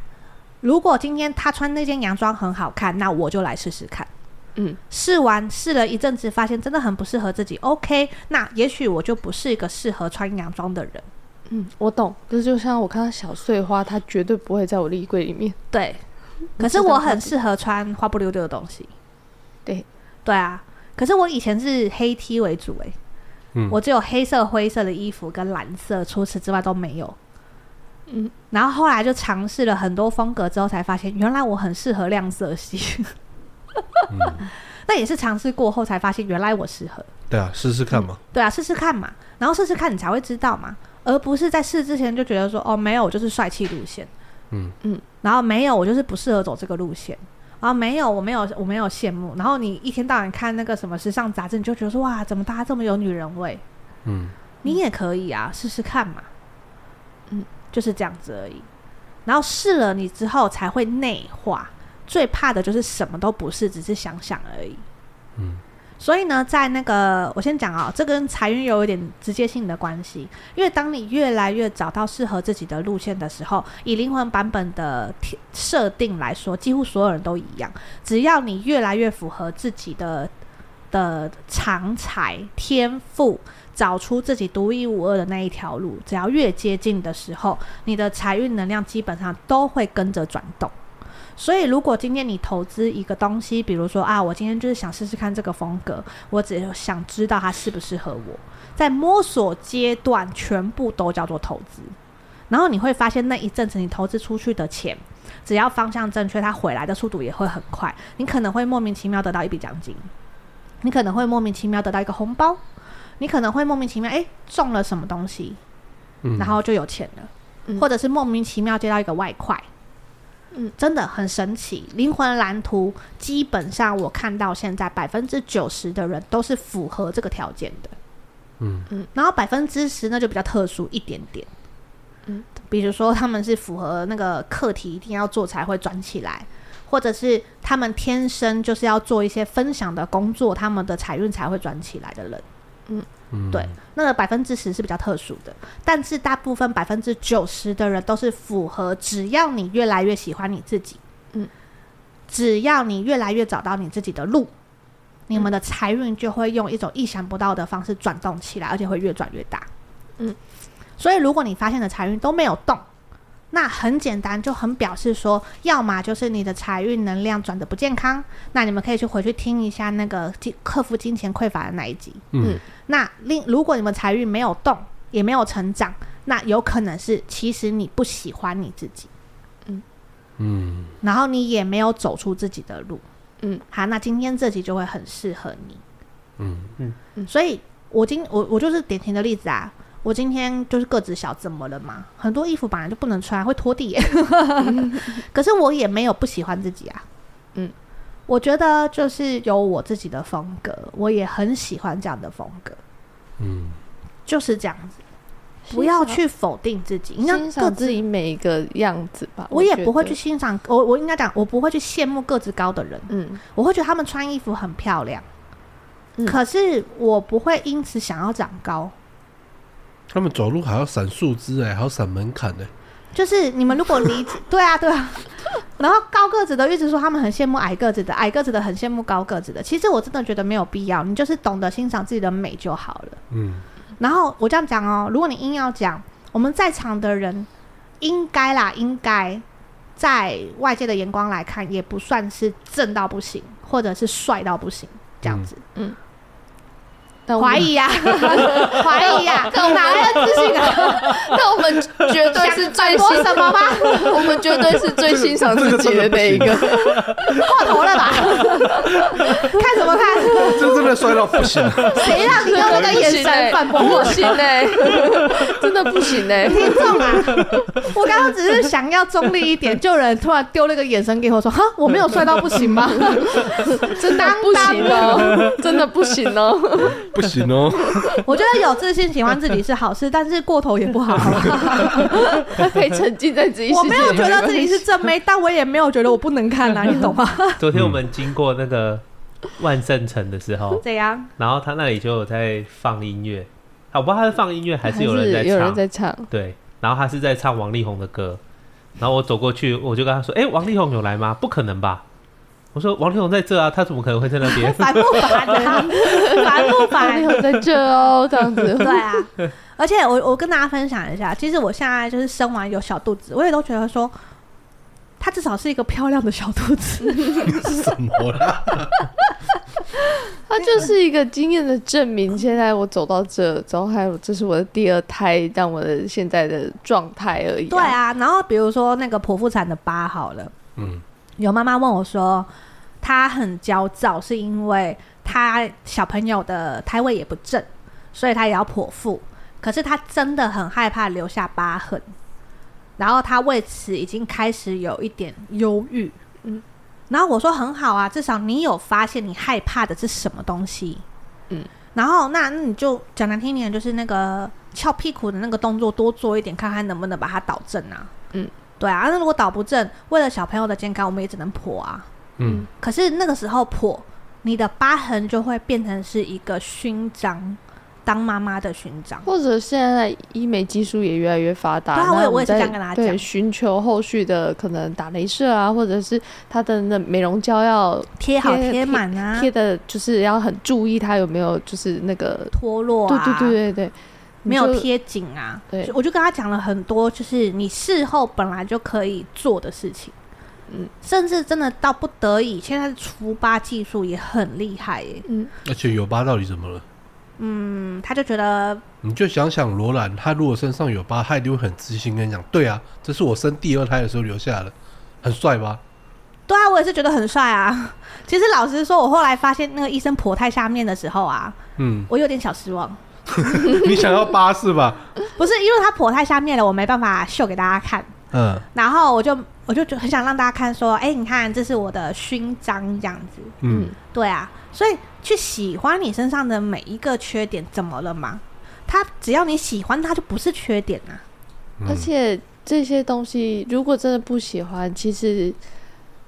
如果今天他穿那件洋装很好看，那我就来试试看。嗯，试完试了一阵子，发现真的很不适合自己。OK，那也许我就不是一个适合穿洋装的人。嗯，我懂。就是就像我看到小碎花，它绝对不会在我的衣柜里面。对，可是我很适合穿花不溜丢的东西。对，对啊。可是我以前是黑 T 为主，欸，诶，嗯，我只有黑色、灰色的衣服跟蓝色，除此之外都没有。嗯，然后后来就尝试了很多风格之后，才发现原来我很适合亮色系。嗯、那也是尝试过后才发现，原来我适合。对啊，试试看嘛。对啊，试试看嘛。然后试试看，你才会知道嘛，而不是在试之前就觉得说，哦，没有，我就是帅气路线。嗯嗯。然后没有，我就是不适合走这个路线。啊没有，我没有，我没有羡慕。然后你一天到晚看那个什么时尚杂志，你就觉得说，哇，怎么大家这么有女人味？嗯，你也可以啊，试试看嘛。嗯。就是这样子而已，然后试了你之后才会内化。最怕的就是什么都不是，只是想想而已。嗯，所以呢，在那个我先讲啊、喔，这跟财运有一点直接性的关系。因为当你越来越找到适合自己的路线的时候，以灵魂版本的设定来说，几乎所有人都一样。只要你越来越符合自己的的长才天赋，找出自己独一无二的那一条路，只要越接近的时候，你的财运能量基本上都会跟着转动。所以，如果今天你投资一个东西，比如说啊，我今天就是想试试看这个风格，我只想知道它适不适合我，在摸索阶段，全部都叫做投资。然后你会发现，那一阵子你投资出去的钱，只要方向正确，它回来的速度也会很快。你可能会莫名其妙得到一笔奖金，你可能会莫名其妙得到一个红包，你可能会莫名其妙哎中了什么东西，然后就有钱了，嗯、或者是莫名其妙接到一个外快。嗯，真的很神奇。灵魂蓝图基本上我看到现在百分之九十的人都是符合这个条件的。嗯嗯，然后百分之十那就比较特殊一点点。嗯，比如说他们是符合那个课题一定要做才会转起来，或者是他们天生就是要做一些分享的工作，他们的财运才会转起来的人。嗯。对，那个百分之十是比较特殊的，但是大部分百分之九十的人都是符合，只要你越来越喜欢你自己，嗯，只要你越来越找到你自己的路，嗯、你们的财运就会用一种意想不到的方式转动起来，而且会越转越大，嗯，所以如果你发现的财运都没有动。那很简单，就很表示说，要么就是你的财运能量转的不健康。那你们可以去回去听一下那个金克服金钱匮乏的那一集。嗯，那另如果你们财运没有动，也没有成长，那有可能是其实你不喜欢你自己。嗯嗯，然后你也没有走出自己的路。嗯，好，那今天这集就会很适合你。嗯嗯嗯，所以我今我我就是典型的例子啊。我今天就是个子小，怎么了嘛？很多衣服本来就不能穿，会拖地。可是我也没有不喜欢自己啊。嗯，我觉得就是有我自己的风格，我也很喜欢这样的风格。嗯，就是这样子，不要去否定自己，应该欣赏自己每一个样子吧。我也不会去欣赏我，我应该讲，我不会去羡慕个子高的人。嗯，我会觉得他们穿衣服很漂亮。嗯，可是我不会因此想要长高。他们走路还要闪树枝哎，还要闪门槛呢。就是你们如果离对啊对啊，然后高个子的一直说他们很羡慕矮个子的，矮个子的很羡慕高个子的。其实我真的觉得没有必要，你就是懂得欣赏自己的美就好了。嗯。然后我这样讲哦，如果你硬要讲，我们在场的人应该啦，应该在外界的眼光来看，也不算是正到不行，或者是帅到不行这样子。嗯。嗯怀疑呀，怀疑呀，哪来的自信啊？那 我们绝对是最欣什么吗？我们绝对是最欣赏自己的那一个。过头了吧？看什么看？这真的帅到不行！谁让你用那个眼神反驳我？不行哎，真的不行哎！听众啊，我刚刚只是想要中立一点，就有人突然丢了个眼神给我说：“哈，我没有帅到不行吗？”真的不行哦，真的不行哦。不行哦，我觉得有自信、喜欢自己是好事，但是过头也不好。他可以沉浸在自己。我没有觉得自己是正妹，但我也没有觉得我不能看啊，你懂吗？昨天我们经过那个万圣城的时候，怎样？然后他那里就有在放音乐，我不知道他是放音乐还是有人在唱。有人在唱，对。然后他是在唱王力宏的歌，然后我走过去，我就跟他说：“哎，王力宏有来吗？不可能吧。”我说王力宏在这啊，他怎么可能会在那边？烦不烦的？烦不烦？王力宏在这哦，这样子。对啊，而且我我跟大家分享一下，其实我现在就是生完有小肚子，我也都觉得说，他至少是一个漂亮的小肚子。什么啦？他就是一个经验的证明。现在我走到这，然后还有这是我的第二胎，让我的现在的状态而已。对啊，然后比如说那个剖腹产的疤好了，嗯，有妈妈问我说。他很焦躁，是因为他小朋友的胎位也不正，所以他也要剖腹。可是他真的很害怕留下疤痕，然后他为此已经开始有一点忧郁。嗯，然后我说很好啊，至少你有发现你害怕的是什么东西。嗯，然后那那你就讲难听点，就是那个翘屁股的那个动作多做一点，看看能不能把它导正啊。嗯，对啊，那如果导不正，为了小朋友的健康，我们也只能剖啊。嗯，可是那个时候破，你的疤痕就会变成是一个勋章，当妈妈的勋章。或者现在医美技术也越来越发达，对啊，我也我也是这样跟他讲，对，寻求后续的可能打镭射啊，或者是他的那美容胶要贴好贴满啊，贴的就是要很注意它有没有就是那个脱落啊，对对对对对。没有贴紧啊，对，我就跟他讲了很多，就是你事后本来就可以做的事情，嗯，甚至真的到不得已，现在的除疤技术也很厉害耶，嗯，而且有疤到底怎么了？嗯，他就觉得，你就想想罗兰，他如果身上有疤，他一定会很自信跟你讲，对啊，这是我生第二胎的时候留下的，很帅吧？对啊，我也是觉得很帅啊。其实老实说，我后来发现那个医生婆太下面的时候啊，嗯，我有点小失望。你想要疤是吧？不是，因为他婆太下面了，我没办法秀给大家看。嗯，然后我就我就很想让大家看，说，哎、欸，你看，这是我的勋章，这样子。嗯，对啊，所以去喜欢你身上的每一个缺点，怎么了吗？他只要你喜欢，他就不是缺点啊。而且这些东西，如果真的不喜欢，其实。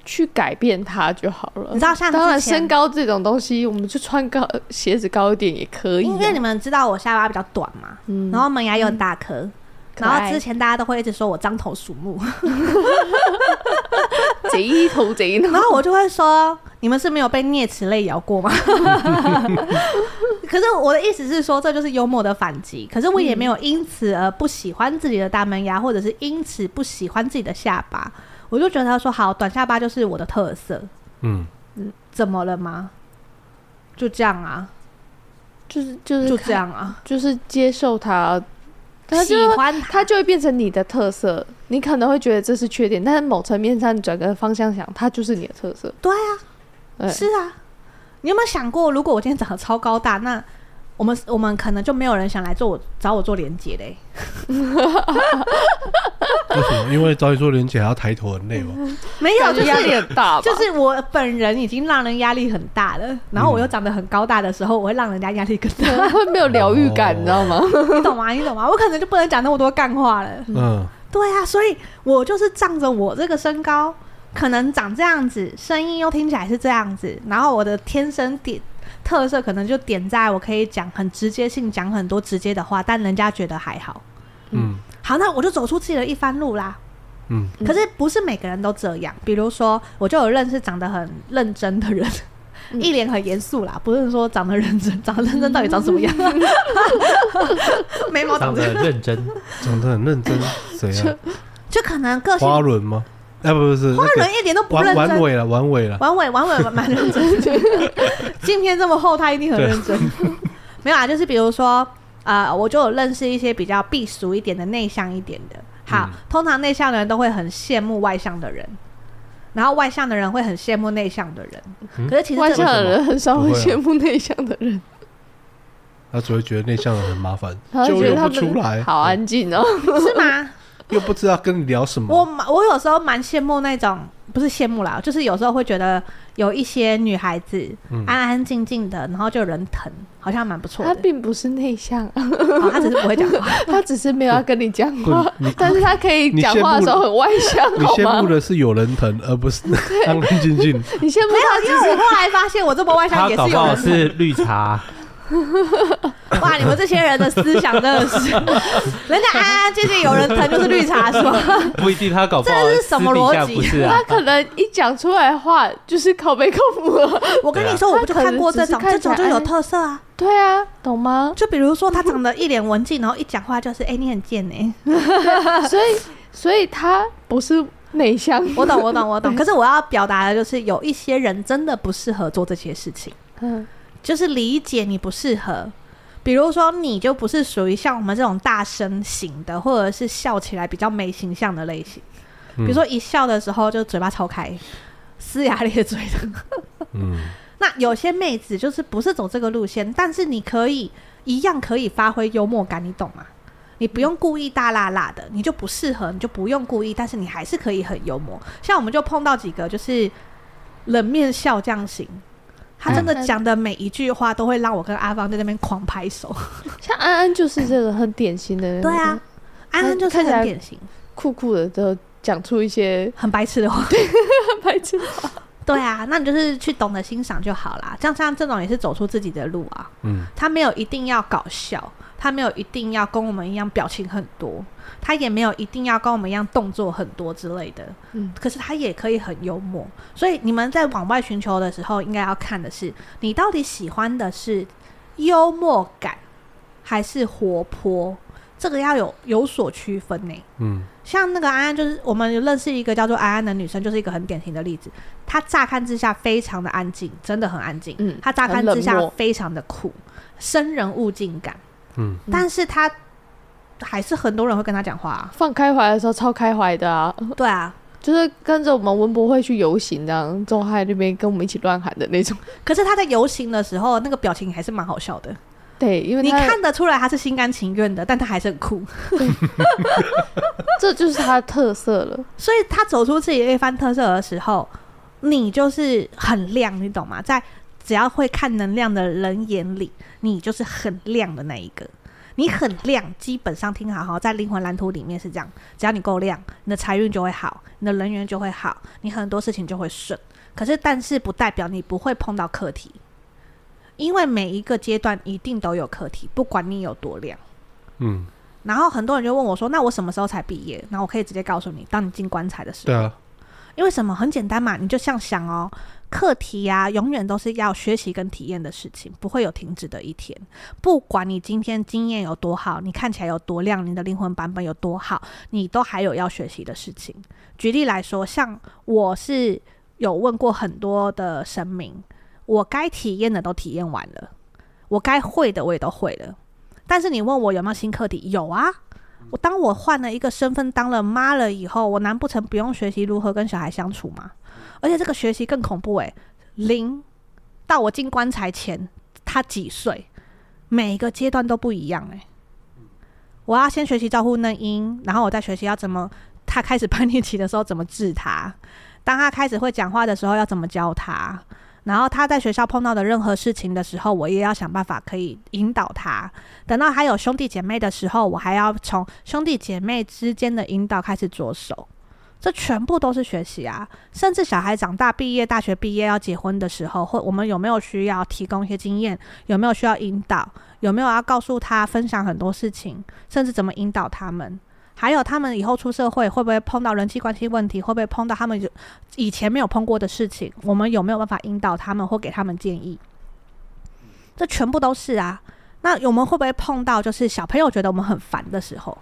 去改变它就好了。你知道，像当然身高这种东西，我们就穿高鞋子高一点也可以。因为你们知道我下巴比较短嘛，嗯，然后门牙又很大颗，嗯，然后之前大家都会一直说我獐头鼠目，贼头贼脑，然后我就会说，你们是没有被啮齿类咬过吗？可是我的意思是说，这就是幽默的反击。可是我也没有因此而不喜欢自己的大门牙，或者是因此不喜欢自己的下巴。我就觉得他说好，短下巴就是我的特色。嗯嗯，怎么了吗？就这样啊，就是就是就这样啊，就是接受他，他喜欢他就会变成你的特色。你可能会觉得这是缺点，但是某层面上你转个方向想，他就是你的特色。对啊，对是啊。你有没有想过，如果我今天长得超高大，那？我们我们可能就没有人想来做我找我做连结嘞。为什么？因为找你做连结还要抬头很累吗？没有，就是压力很大。就是我本人已经让人压力很大了，然后我又长得很高大的时候，我会让人家压力更大，嗯、会没有疗愈感，你知道吗？你懂吗？你懂吗？我可能就不能讲那么多干话了。嗯，对啊，所以我就是仗着我这个身高，可能长这样子，声音又听起来是这样子，然后我的天生点。特色可能就点在我可以讲很直接性，讲很多直接的话，但人家觉得还好。嗯，好，那我就走出自己的一番路啦。嗯，可是不是每个人都这样。比如说，我就有认识长得很认真的人，嗯、一脸很严肃啦，不是说长得认真，长得认真到底长什么样？眉毛长得很认真，长得很认真，谁 呀？就可能个性花轮吗？哎，不是，花轮一点都不认真，完尾了，完尾了，完尾，完尾，蛮认真。镜片这么厚，他一定很认真。没有啊，就是比如说，呃，我就有认识一些比较避俗一点的、内向一点的。好，通常内向的人都会很羡慕外向的人，然后外向的人会很羡慕内向的人。可是其实外向的人很少会羡慕内向的人，他只会觉得内向的人很麻烦，就用不出来，好安静哦，是吗？又不知道跟你聊什么。我我有时候蛮羡慕那种，不是羡慕啦，就是有时候会觉得有一些女孩子安安静静的，然后就有人疼，好像蛮不错的。她并不是内向，哦，她只是不会讲话，她只是没有要跟你讲话，但是她可以讲话的时候很外向。你羡慕的是有人疼，而不是安安静静。你羡慕没有？因为我后来发现我这么外向也是有人疼。是绿茶。哇！你们这些人的思想真的是，人家安安静静有人疼就是绿茶是吧？不一定，他搞不好这是什么逻辑？他可能一讲出来话就是靠北靠服。我跟你说，我不就看过这种，这种就有特色啊。对啊，懂吗？就比如说他长得一脸文静，然后一讲话就是哎、欸，你很贱哎、欸。所以，所以他不是内向。我懂，我懂，我懂。可是我要表达的就是，有一些人真的不适合做这些事情。嗯。就是理解你不适合，比如说你就不是属于像我们这种大声型的，或者是笑起来比较没形象的类型。比如说一笑的时候就嘴巴超开，龇牙咧嘴的。嗯，那有些妹子就是不是走这个路线，但是你可以一样可以发挥幽默感，你懂吗？你不用故意大辣辣的，你就不适合，你就不用故意，但是你还是可以很幽默。像我们就碰到几个就是冷面笑匠型。他真的讲的每一句话都会让我跟阿芳在那边狂拍手。像安安就是这个很典型的人。对啊，安安就是很典型，酷酷的，都讲出一些很白痴的话。对，很白痴的话。对啊，那你就是去懂得欣赏就好啦。像像这种也是走出自己的路啊。嗯，他没有一定要搞笑，他没有一定要跟我们一样表情很多，他也没有一定要跟我们一样动作很多之类的。嗯，可是他也可以很幽默。所以你们在往外寻求的时候，应该要看的是你到底喜欢的是幽默感还是活泼。这个要有有所区分呢。嗯，像那个安安，就是我们认识一个叫做安安的女生，就是一个很典型的例子。她乍看之下非常的安静，真的很安静。嗯，她乍看之下非常的酷，生人勿近感。嗯，但是她还是很多人会跟她讲话、啊。放开怀的时候超开怀的啊，对啊，就是跟着我们文博会去游行这样，周海那边跟我们一起乱喊的那种。可是她在游行的时候，那个表情还是蛮好笑的。对，因为你看得出来他是心甘情愿的，但他还是很酷。这就是他的特色了。所以他走出自己的一番特色的时候，你就是很亮，你懂吗？在只要会看能量的人眼里，你就是很亮的那一个。你很亮，基本上听好哈，在灵魂蓝图里面是这样：只要你够亮，你的财运就会好，你的人缘就会好，你很多事情就会顺。可是，但是不代表你不会碰到课题，因为每一个阶段一定都有课题，不管你有多亮。嗯，然后很多人就问我说：“那我什么时候才毕业？”然后我可以直接告诉你：当你进棺材的时候。对啊，因为什么？很简单嘛，你就像想哦，课题呀、啊，永远都是要学习跟体验的事情，不会有停止的一天。不管你今天经验有多好，你看起来有多亮，你的灵魂版本有多好，你都还有要学习的事情。举例来说，像我是有问过很多的神明，我该体验的都体验完了，我该会的我也都会了。但是你问我有没有新课题？有啊。我当我换了一个身份，当了妈了以后，我难不成不用学习如何跟小孩相处吗？而且这个学习更恐怖诶、零到我进棺材前，他几岁，每一个阶段都不一样诶、我要先学习照顾嫩婴，然后我再学习要怎么，他开始叛逆期的时候怎么治他，当他开始会讲话的时候要怎么教他。然后他在学校碰到的任何事情的时候，我也要想办法可以引导他。等到还有兄弟姐妹的时候，我还要从兄弟姐妹之间的引导开始着手。这全部都是学习啊！甚至小孩长大、毕业、大学毕业要结婚的时候，或我们有没有需要提供一些经验？有没有需要引导？有没有要告诉他分享很多事情？甚至怎么引导他们？还有他们以后出社会会不会碰到人际关系问题？会不会碰到他们以前没有碰过的事情？我们有没有办法引导他们或给他们建议？这全部都是啊。那我们会不会碰到就是小朋友觉得我们很烦的时候？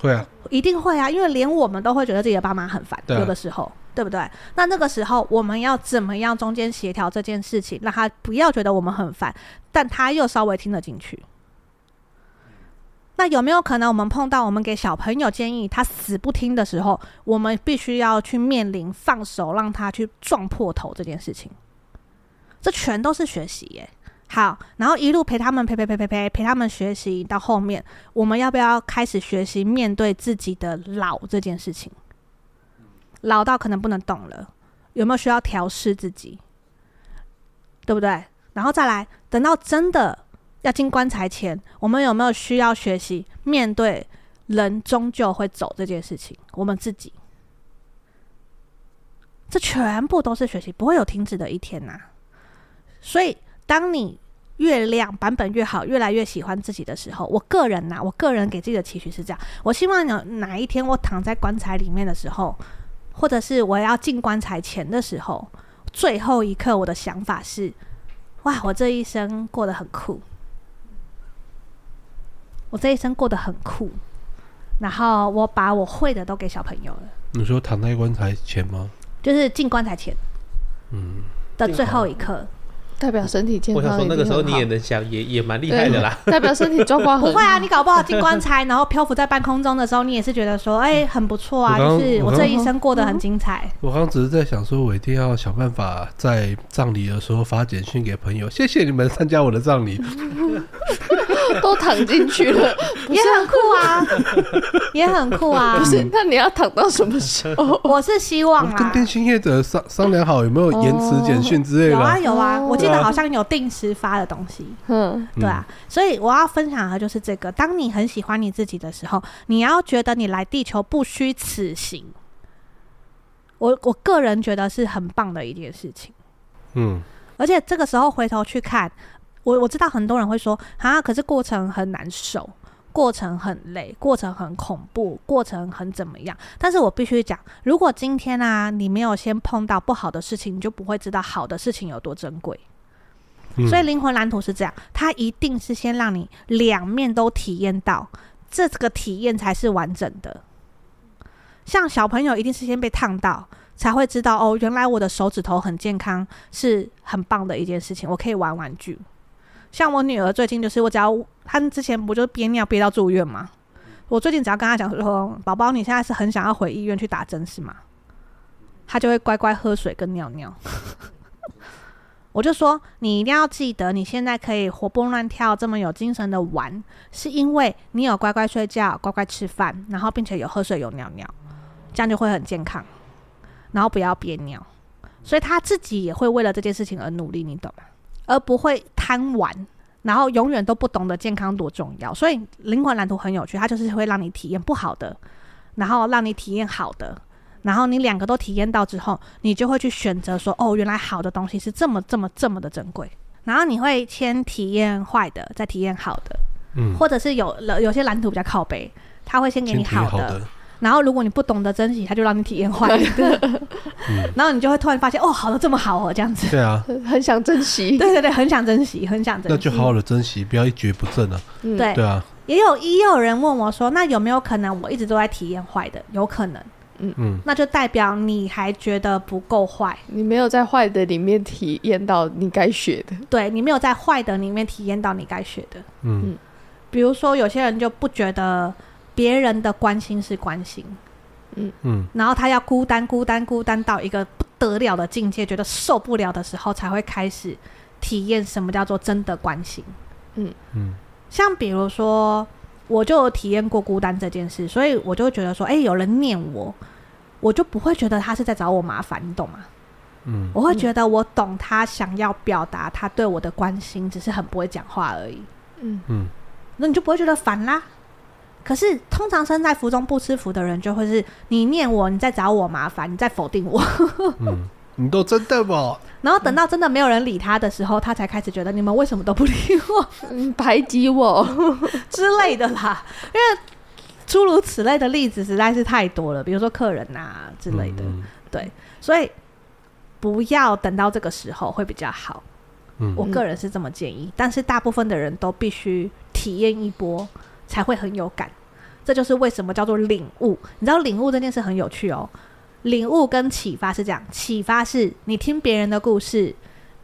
会啊，一定会啊，因为连我们都会觉得自己的爸妈很烦，啊，有的时候，对不对？那那个时候我们要怎么样中间协调这件事情，让他不要觉得我们很烦，但他又稍微听得进去？那有没有可能我们碰到我们给小朋友建议，他死不听的时候，我们必须要去面临放手让他去撞破头这件事情？这全都是学习耶。好，然后一路陪他们陪陪陪陪陪陪他们学习到后面，我们要不要开始学习面对自己的老这件事情？老到可能不能动了，有没有需要调试自己？对不对？然后再来，等到真的。要进棺材前，我们有没有需要学习面对人终究会走这件事情？我们自己，这全部都是学习，不会有停止的一天呐、所以，当你越亮版本越好，越来越喜欢自己的时候，我个人呐、我个人给自己的期许是这样：我希望有哪一天我躺在棺材里面的时候，或者是我要进棺材前的时候，最后一刻，我的想法是：哇，我这一生过得很酷。我这一生过得很酷，然后我把我会的都给小朋友了。你说躺在棺材前吗？就是进棺材前，嗯，的最后一刻，代表身体健康。我想说那个时候你也能想，也也蛮厉害的啦。代表身体状况不会啊，你搞不好进棺材，然后漂浮在半空中的时候，你也是觉得说，哎、欸，很不错啊，就是我这一生过得很精彩。我刚刚只是在想说，我一定要想办法在葬礼的时候发简讯给朋友，谢谢你们参加我的葬礼。都躺进去了，也很酷啊，也很酷啊。不是，那你要躺到什么时候？我是希望啊，跟电信业者商商量好有没有延迟简讯之类的。有啊有啊，我记得好像有定时发的东西。嗯，对啊。所以我要分享的就是这个：当你很喜欢你自己的时候，你要觉得你来地球不虚此行。我我个人觉得是很棒的一件事情。嗯，而且这个时候回头去看，我我知道很多人会说啊，可是过程很难受，过程很累，过程很恐怖，过程很怎么样？但是我必须讲，如果今天啊，你没有先碰到不好的事情，你就不会知道好的事情有多珍贵。所以灵魂蓝图是这样，它一定是先让你两面都体验到，这个体验才是完整的。像小朋友一定是先被烫到，才会知道哦，原来我的手指头很健康，是很棒的一件事情，我可以玩玩具。像我女儿最近就是，我只要她之前不就憋尿憋到住院吗？我最近只要跟她讲说，宝宝你现在是很想要回医院去打针是吗？她就会乖乖喝水跟尿尿。我就说，你一定要记得，你现在可以活蹦乱跳，这么有精神的玩，是因为你有乖乖睡觉、乖乖吃饭，然后并且有喝水、有尿尿，这样就会很健康，然后不要憋尿。所以他自己也会为了这件事情而努力，你懂吗？而不会贪玩，然后永远都不懂得健康多重要。所以灵魂蓝图很有趣，它就是会让你体验不好的，然后让你体验好的。然后你两个都体验到之后，你就会去选择说：“哦，原来好的东西是这么、这么、这么的珍贵。”然后你会先体验坏的，再体验好的，嗯，或者是有有些蓝图比较靠背，他会先给你好的，然后如果你不懂得珍惜，他就让你体验坏的，嗯然后你就会突然发现：“哦，好的这么好哦，这样子。”对啊，很想珍惜。对对对，很想珍惜，很想珍惜。那就好好的珍惜，不要一蹶不振啊。嗯对对啊，也有也有人问我说：“那有没有可能我一直都在体验坏的？有可能。”嗯，那就代表你还觉得不够坏，你没有在坏的里面体验到你该学的。对，你没有在坏的里面体验到你该学的。嗯。比如说有些人就不觉得别人的关心是关心，嗯。嗯。然后他要孤单孤单孤单到一个不得了的境界，觉得受不了的时候，才会开始体验什么叫做真的关心。嗯。嗯。像比如说，我就有体验过孤单这件事，所以我就觉得说，哎、有人念我，我就不会觉得他是在找我麻烦，你懂吗？嗯我会觉得我懂他想要表达他对我的关心，只是很不会讲话而已。嗯嗯那你就不会觉得烦啦。可是通常身在福中不知福的人，就会是你念我，你在找我麻烦，你在否定我。嗯，你都真的吗？然后等到真的没有人理他的时候，他才开始觉得你们为什么都不理我嗯，排挤我。之类的啦。因为诸如此类的例子实在是太多了，比如说客人呐、啊、之类的。嗯对，所以不要等到这个时候会比较好。嗯我个人是这么建议，但是大部分的人都必须体验一波才会很有感。这就是为什么叫做领悟。你知道领悟这件事很有趣哦。领悟跟启发是这样，启发是你听别人的故事，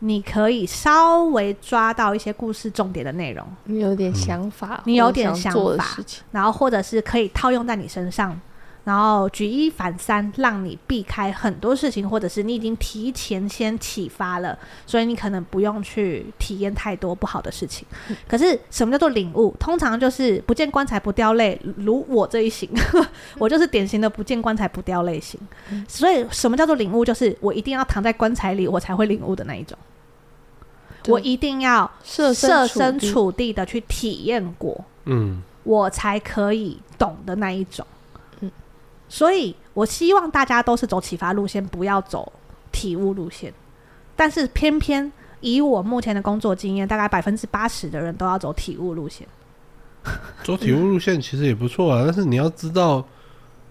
你可以稍微抓到一些故事重点的内容，你有点想法，你有点想法。然后或者是可以套用在你身上。然后举一反三，让你避开很多事情，或者是你已经提前先启发了，所以你可能不用去体验太多不好的事情。可是什么叫做领悟？通常就是不见棺材不掉泪，如我这一型，我就是典型的不见棺材不掉泪型。所以什么叫做领悟？就是我一定要躺在棺材里，我才会领悟的那一种。我一定要设设身处地的去体验过。嗯我才可以懂的那一种。嗯所以我希望大家都是走启发路线，不要走体悟路线。但是偏偏以我目前的工作经验，大概百分之八十的人都要走体悟路线。走体悟路线其实也不错啊，但是你要知道，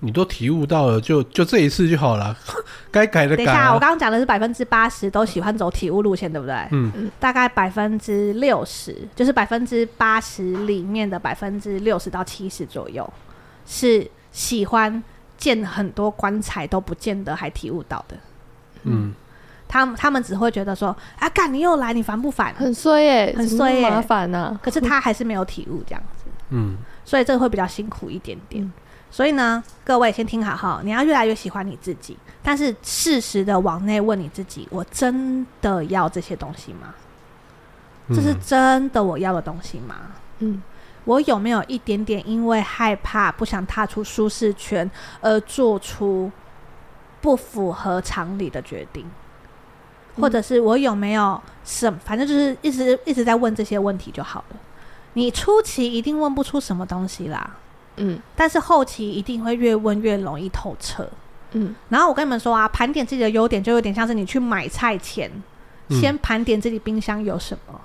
你都体悟到了，就就这一次就好了，该改的改、等一下，我啊。刚刚讲的是百分之八十都喜欢走体悟路线，对不对？嗯大概百分之六十，就是百分之八十里面的百分之六十到七十左右，是喜欢见很多棺材都不见得还体悟到的。嗯他们他们只会觉得说啊，干你又来，你烦不烦？很衰耶，很衰耶麻烦啊呐。可是他还是没有体悟这样子，嗯所以这个会比较辛苦一点点。嗯所以呢，各位先听好哈，你要越来越喜欢你自己，但是适时的往内问你自己：我真的要这些东西吗？嗯这是真的我要的东西吗？嗯，我有没有一点点因为害怕、不想踏出舒适圈而做出不符合常理的决定？嗯或者是我有没有什，反正就是一直一直在问这些问题就好了。你初期一定问不出什么东西啦，嗯，但是后期一定会越问越容易透彻。嗯，然后我跟你们说啊，盘点自己的优点，就有点像是你去买菜前，嗯先盘点自己冰箱有什么，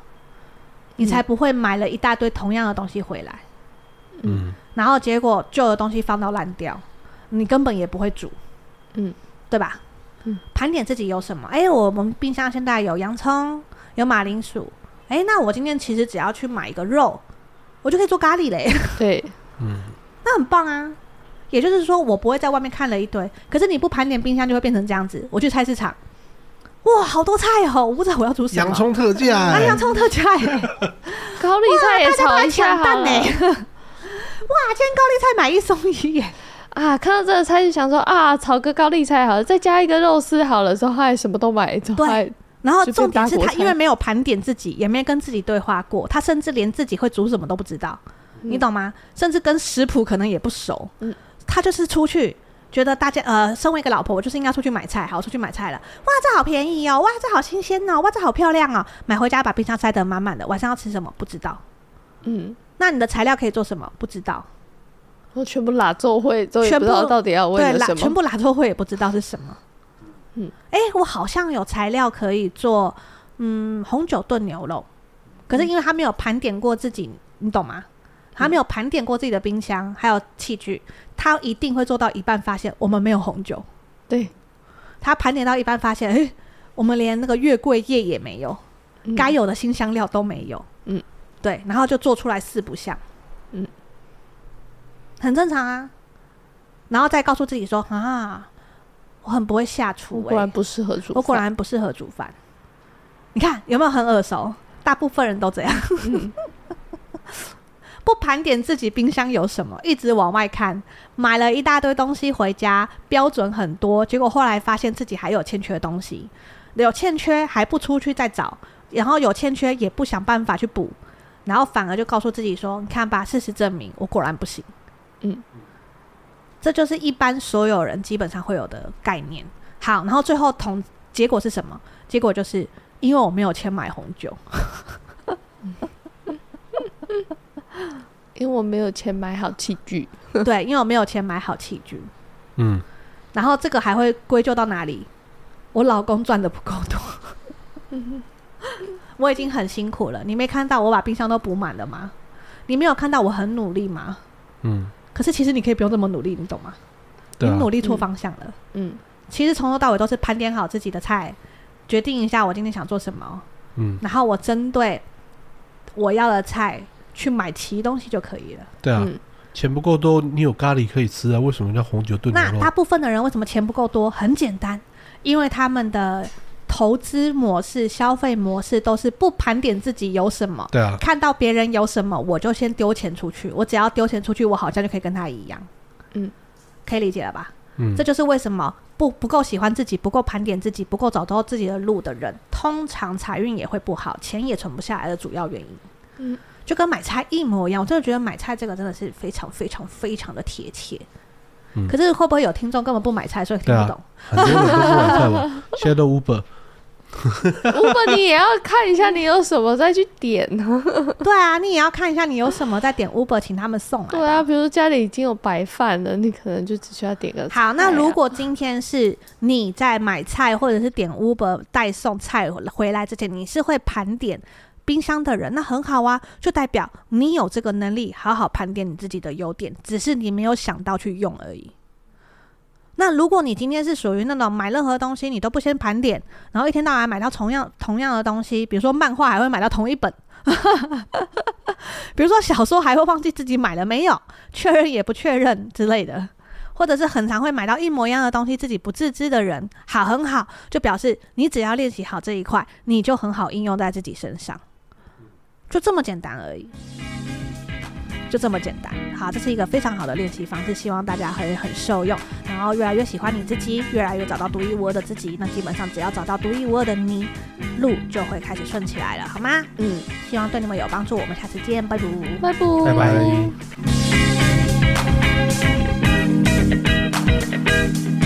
你才不会买了一大堆同样的东西回来，嗯，然后结果旧的东西放到烂掉，你根本也不会煮，嗯，对吧？嗯，盘点自己有什么？哎，我们冰箱现在有洋葱，有马铃薯，哎，那我今天其实只要去买一个肉，我就可以做咖喱嘞。对，嗯，那很棒啊！也就是说，我不会在外面看了一堆，可是你不盘点冰箱，就会变成这样子。我去菜市场，哇，好多菜哦！我不知道我要煮什么。洋葱特价、洋葱特价耶！高丽菜也炒一下好了呢。哇，今天高丽菜买一送一耶！啊！看到这个菜就想说啊，炒个高丽菜好了，再加一个肉丝好了，之后还什么都买，之后还然后重点是他因为没有盘点自己，也没跟自己对话过，他甚至连自己会煮什么都不知道，你懂吗？甚至跟食谱可能也不熟。嗯他就是出去，觉得大家呃，身为一个老婆，我就是应该出去买菜，好，我出去买菜了。哇，这好便宜哦！哇，这好新鲜哦！哇，这好漂亮哦！买回家把冰箱塞得满满的，晚上要吃什么不知道。嗯，那你的材料可以做什么不知道？我全部拉做会，全部不知道到底要为对，了什么。拉全部拉做会也不知道是什么。嗯，哎、我好像有材料可以做，嗯，红酒炖牛肉，可是因为他没有盘点过自己，你懂吗？他没有盘点过自己的冰箱还有器具，他一定会做到一半发现我们没有红酒。对，他盘点到一半发现，哎、我们连那个月桂叶也没有，嗯该有的新香料都没有。嗯，对，然后就做出来四不像。嗯，很正常啊。然后再告诉自己说啊，我很不会下厨、欸，我果然不适合煮饭，我果然不适合煮饭。你看有没有很耳熟？大部分人都这样。嗯 不盘点自己冰箱有什么，一直往外看，买了一大堆东西回家，标准很多，结果后来发现自己还有欠缺的东西，有欠缺还不出去再找，然后有欠缺也不想办法去补，然后反而就告诉自己说：“你看吧，事实证明我果然不行。”嗯，这就是一般所有人基本上会有的概念。好，然后最后同结果是什么？结果就是因为我没有钱买红酒。因为我没有钱买好器具。对，因为我没有钱买好器具。嗯，然后这个还会归咎到哪里？我老公赚的不够多。我已经很辛苦了，你没看到我把冰箱都补满了吗？你没有看到我很努力吗？嗯，可是其实你可以不用这么努力，你懂吗？啊你努，力错方向了。嗯，其实从头到尾都是盘点好自己的菜，决定一下我今天想做什么，嗯，然后我针对我要的菜去买齐东西就可以了。对啊，嗯钱不够多，你有咖喱可以吃啊，为什么叫红酒炖牛？那大部分的人为什么钱不够多？很简单，因为他们的投资模式、消费模式都是不盘点自己有什么，对啊，看到别人有什么，我就先丢钱出去。我只要丢钱出去，我好像就可以跟他一样。嗯，可以理解了吧？嗯这，就是为什么不不够喜欢自己、不够盘点自己、不够找到自己的路的人，通常财运也会不好，钱也存不下来的主要原因。嗯，就跟买菜一模一样。我真的觉得买菜这个真的是非常非常非常的贴切。嗯可是会不会有听众根本不买菜，所以听不懂？很多人都不买菜吧，现在都 Uber，Uber 你也要看一下你有什么再去点呢、对啊，你也要看一下你有什么，再点 Uber 请他们送来。对啊，，比如说家里已经有白饭了，你可能就只需要点个菜啊、好，那如果今天是你在买菜或者是点 Uber 代送菜回来之前，你是会盘点冰箱的人，那很好啊，就代表你有这个能力好好盘点你自己的优点，只是你没有想到去用而已。那如果你今天是属于那种买任何东西你都不先盘点，然后一天到晚买到同样同样的东西，比如说漫画还会买到同一本，比如说小说还会忘记自己买了没有，确认也不确认之类的。或者是很常会买到一模一样的东西，自己不自知的人，好，很好，就表示你只要练习好这一块，你就很好应用在自己身上，就这么简单而已，就这么简单。好，这是一个非常好的练习方式，希望大家会很受用，然后越来越喜欢你自己，越来越找到独一无二的自己。那基本上只要找到独一无二的你，路就会开始顺起来了，好吗？嗯，希望对你们有帮助。我们下次见，拜拜，拜拜，拜拜。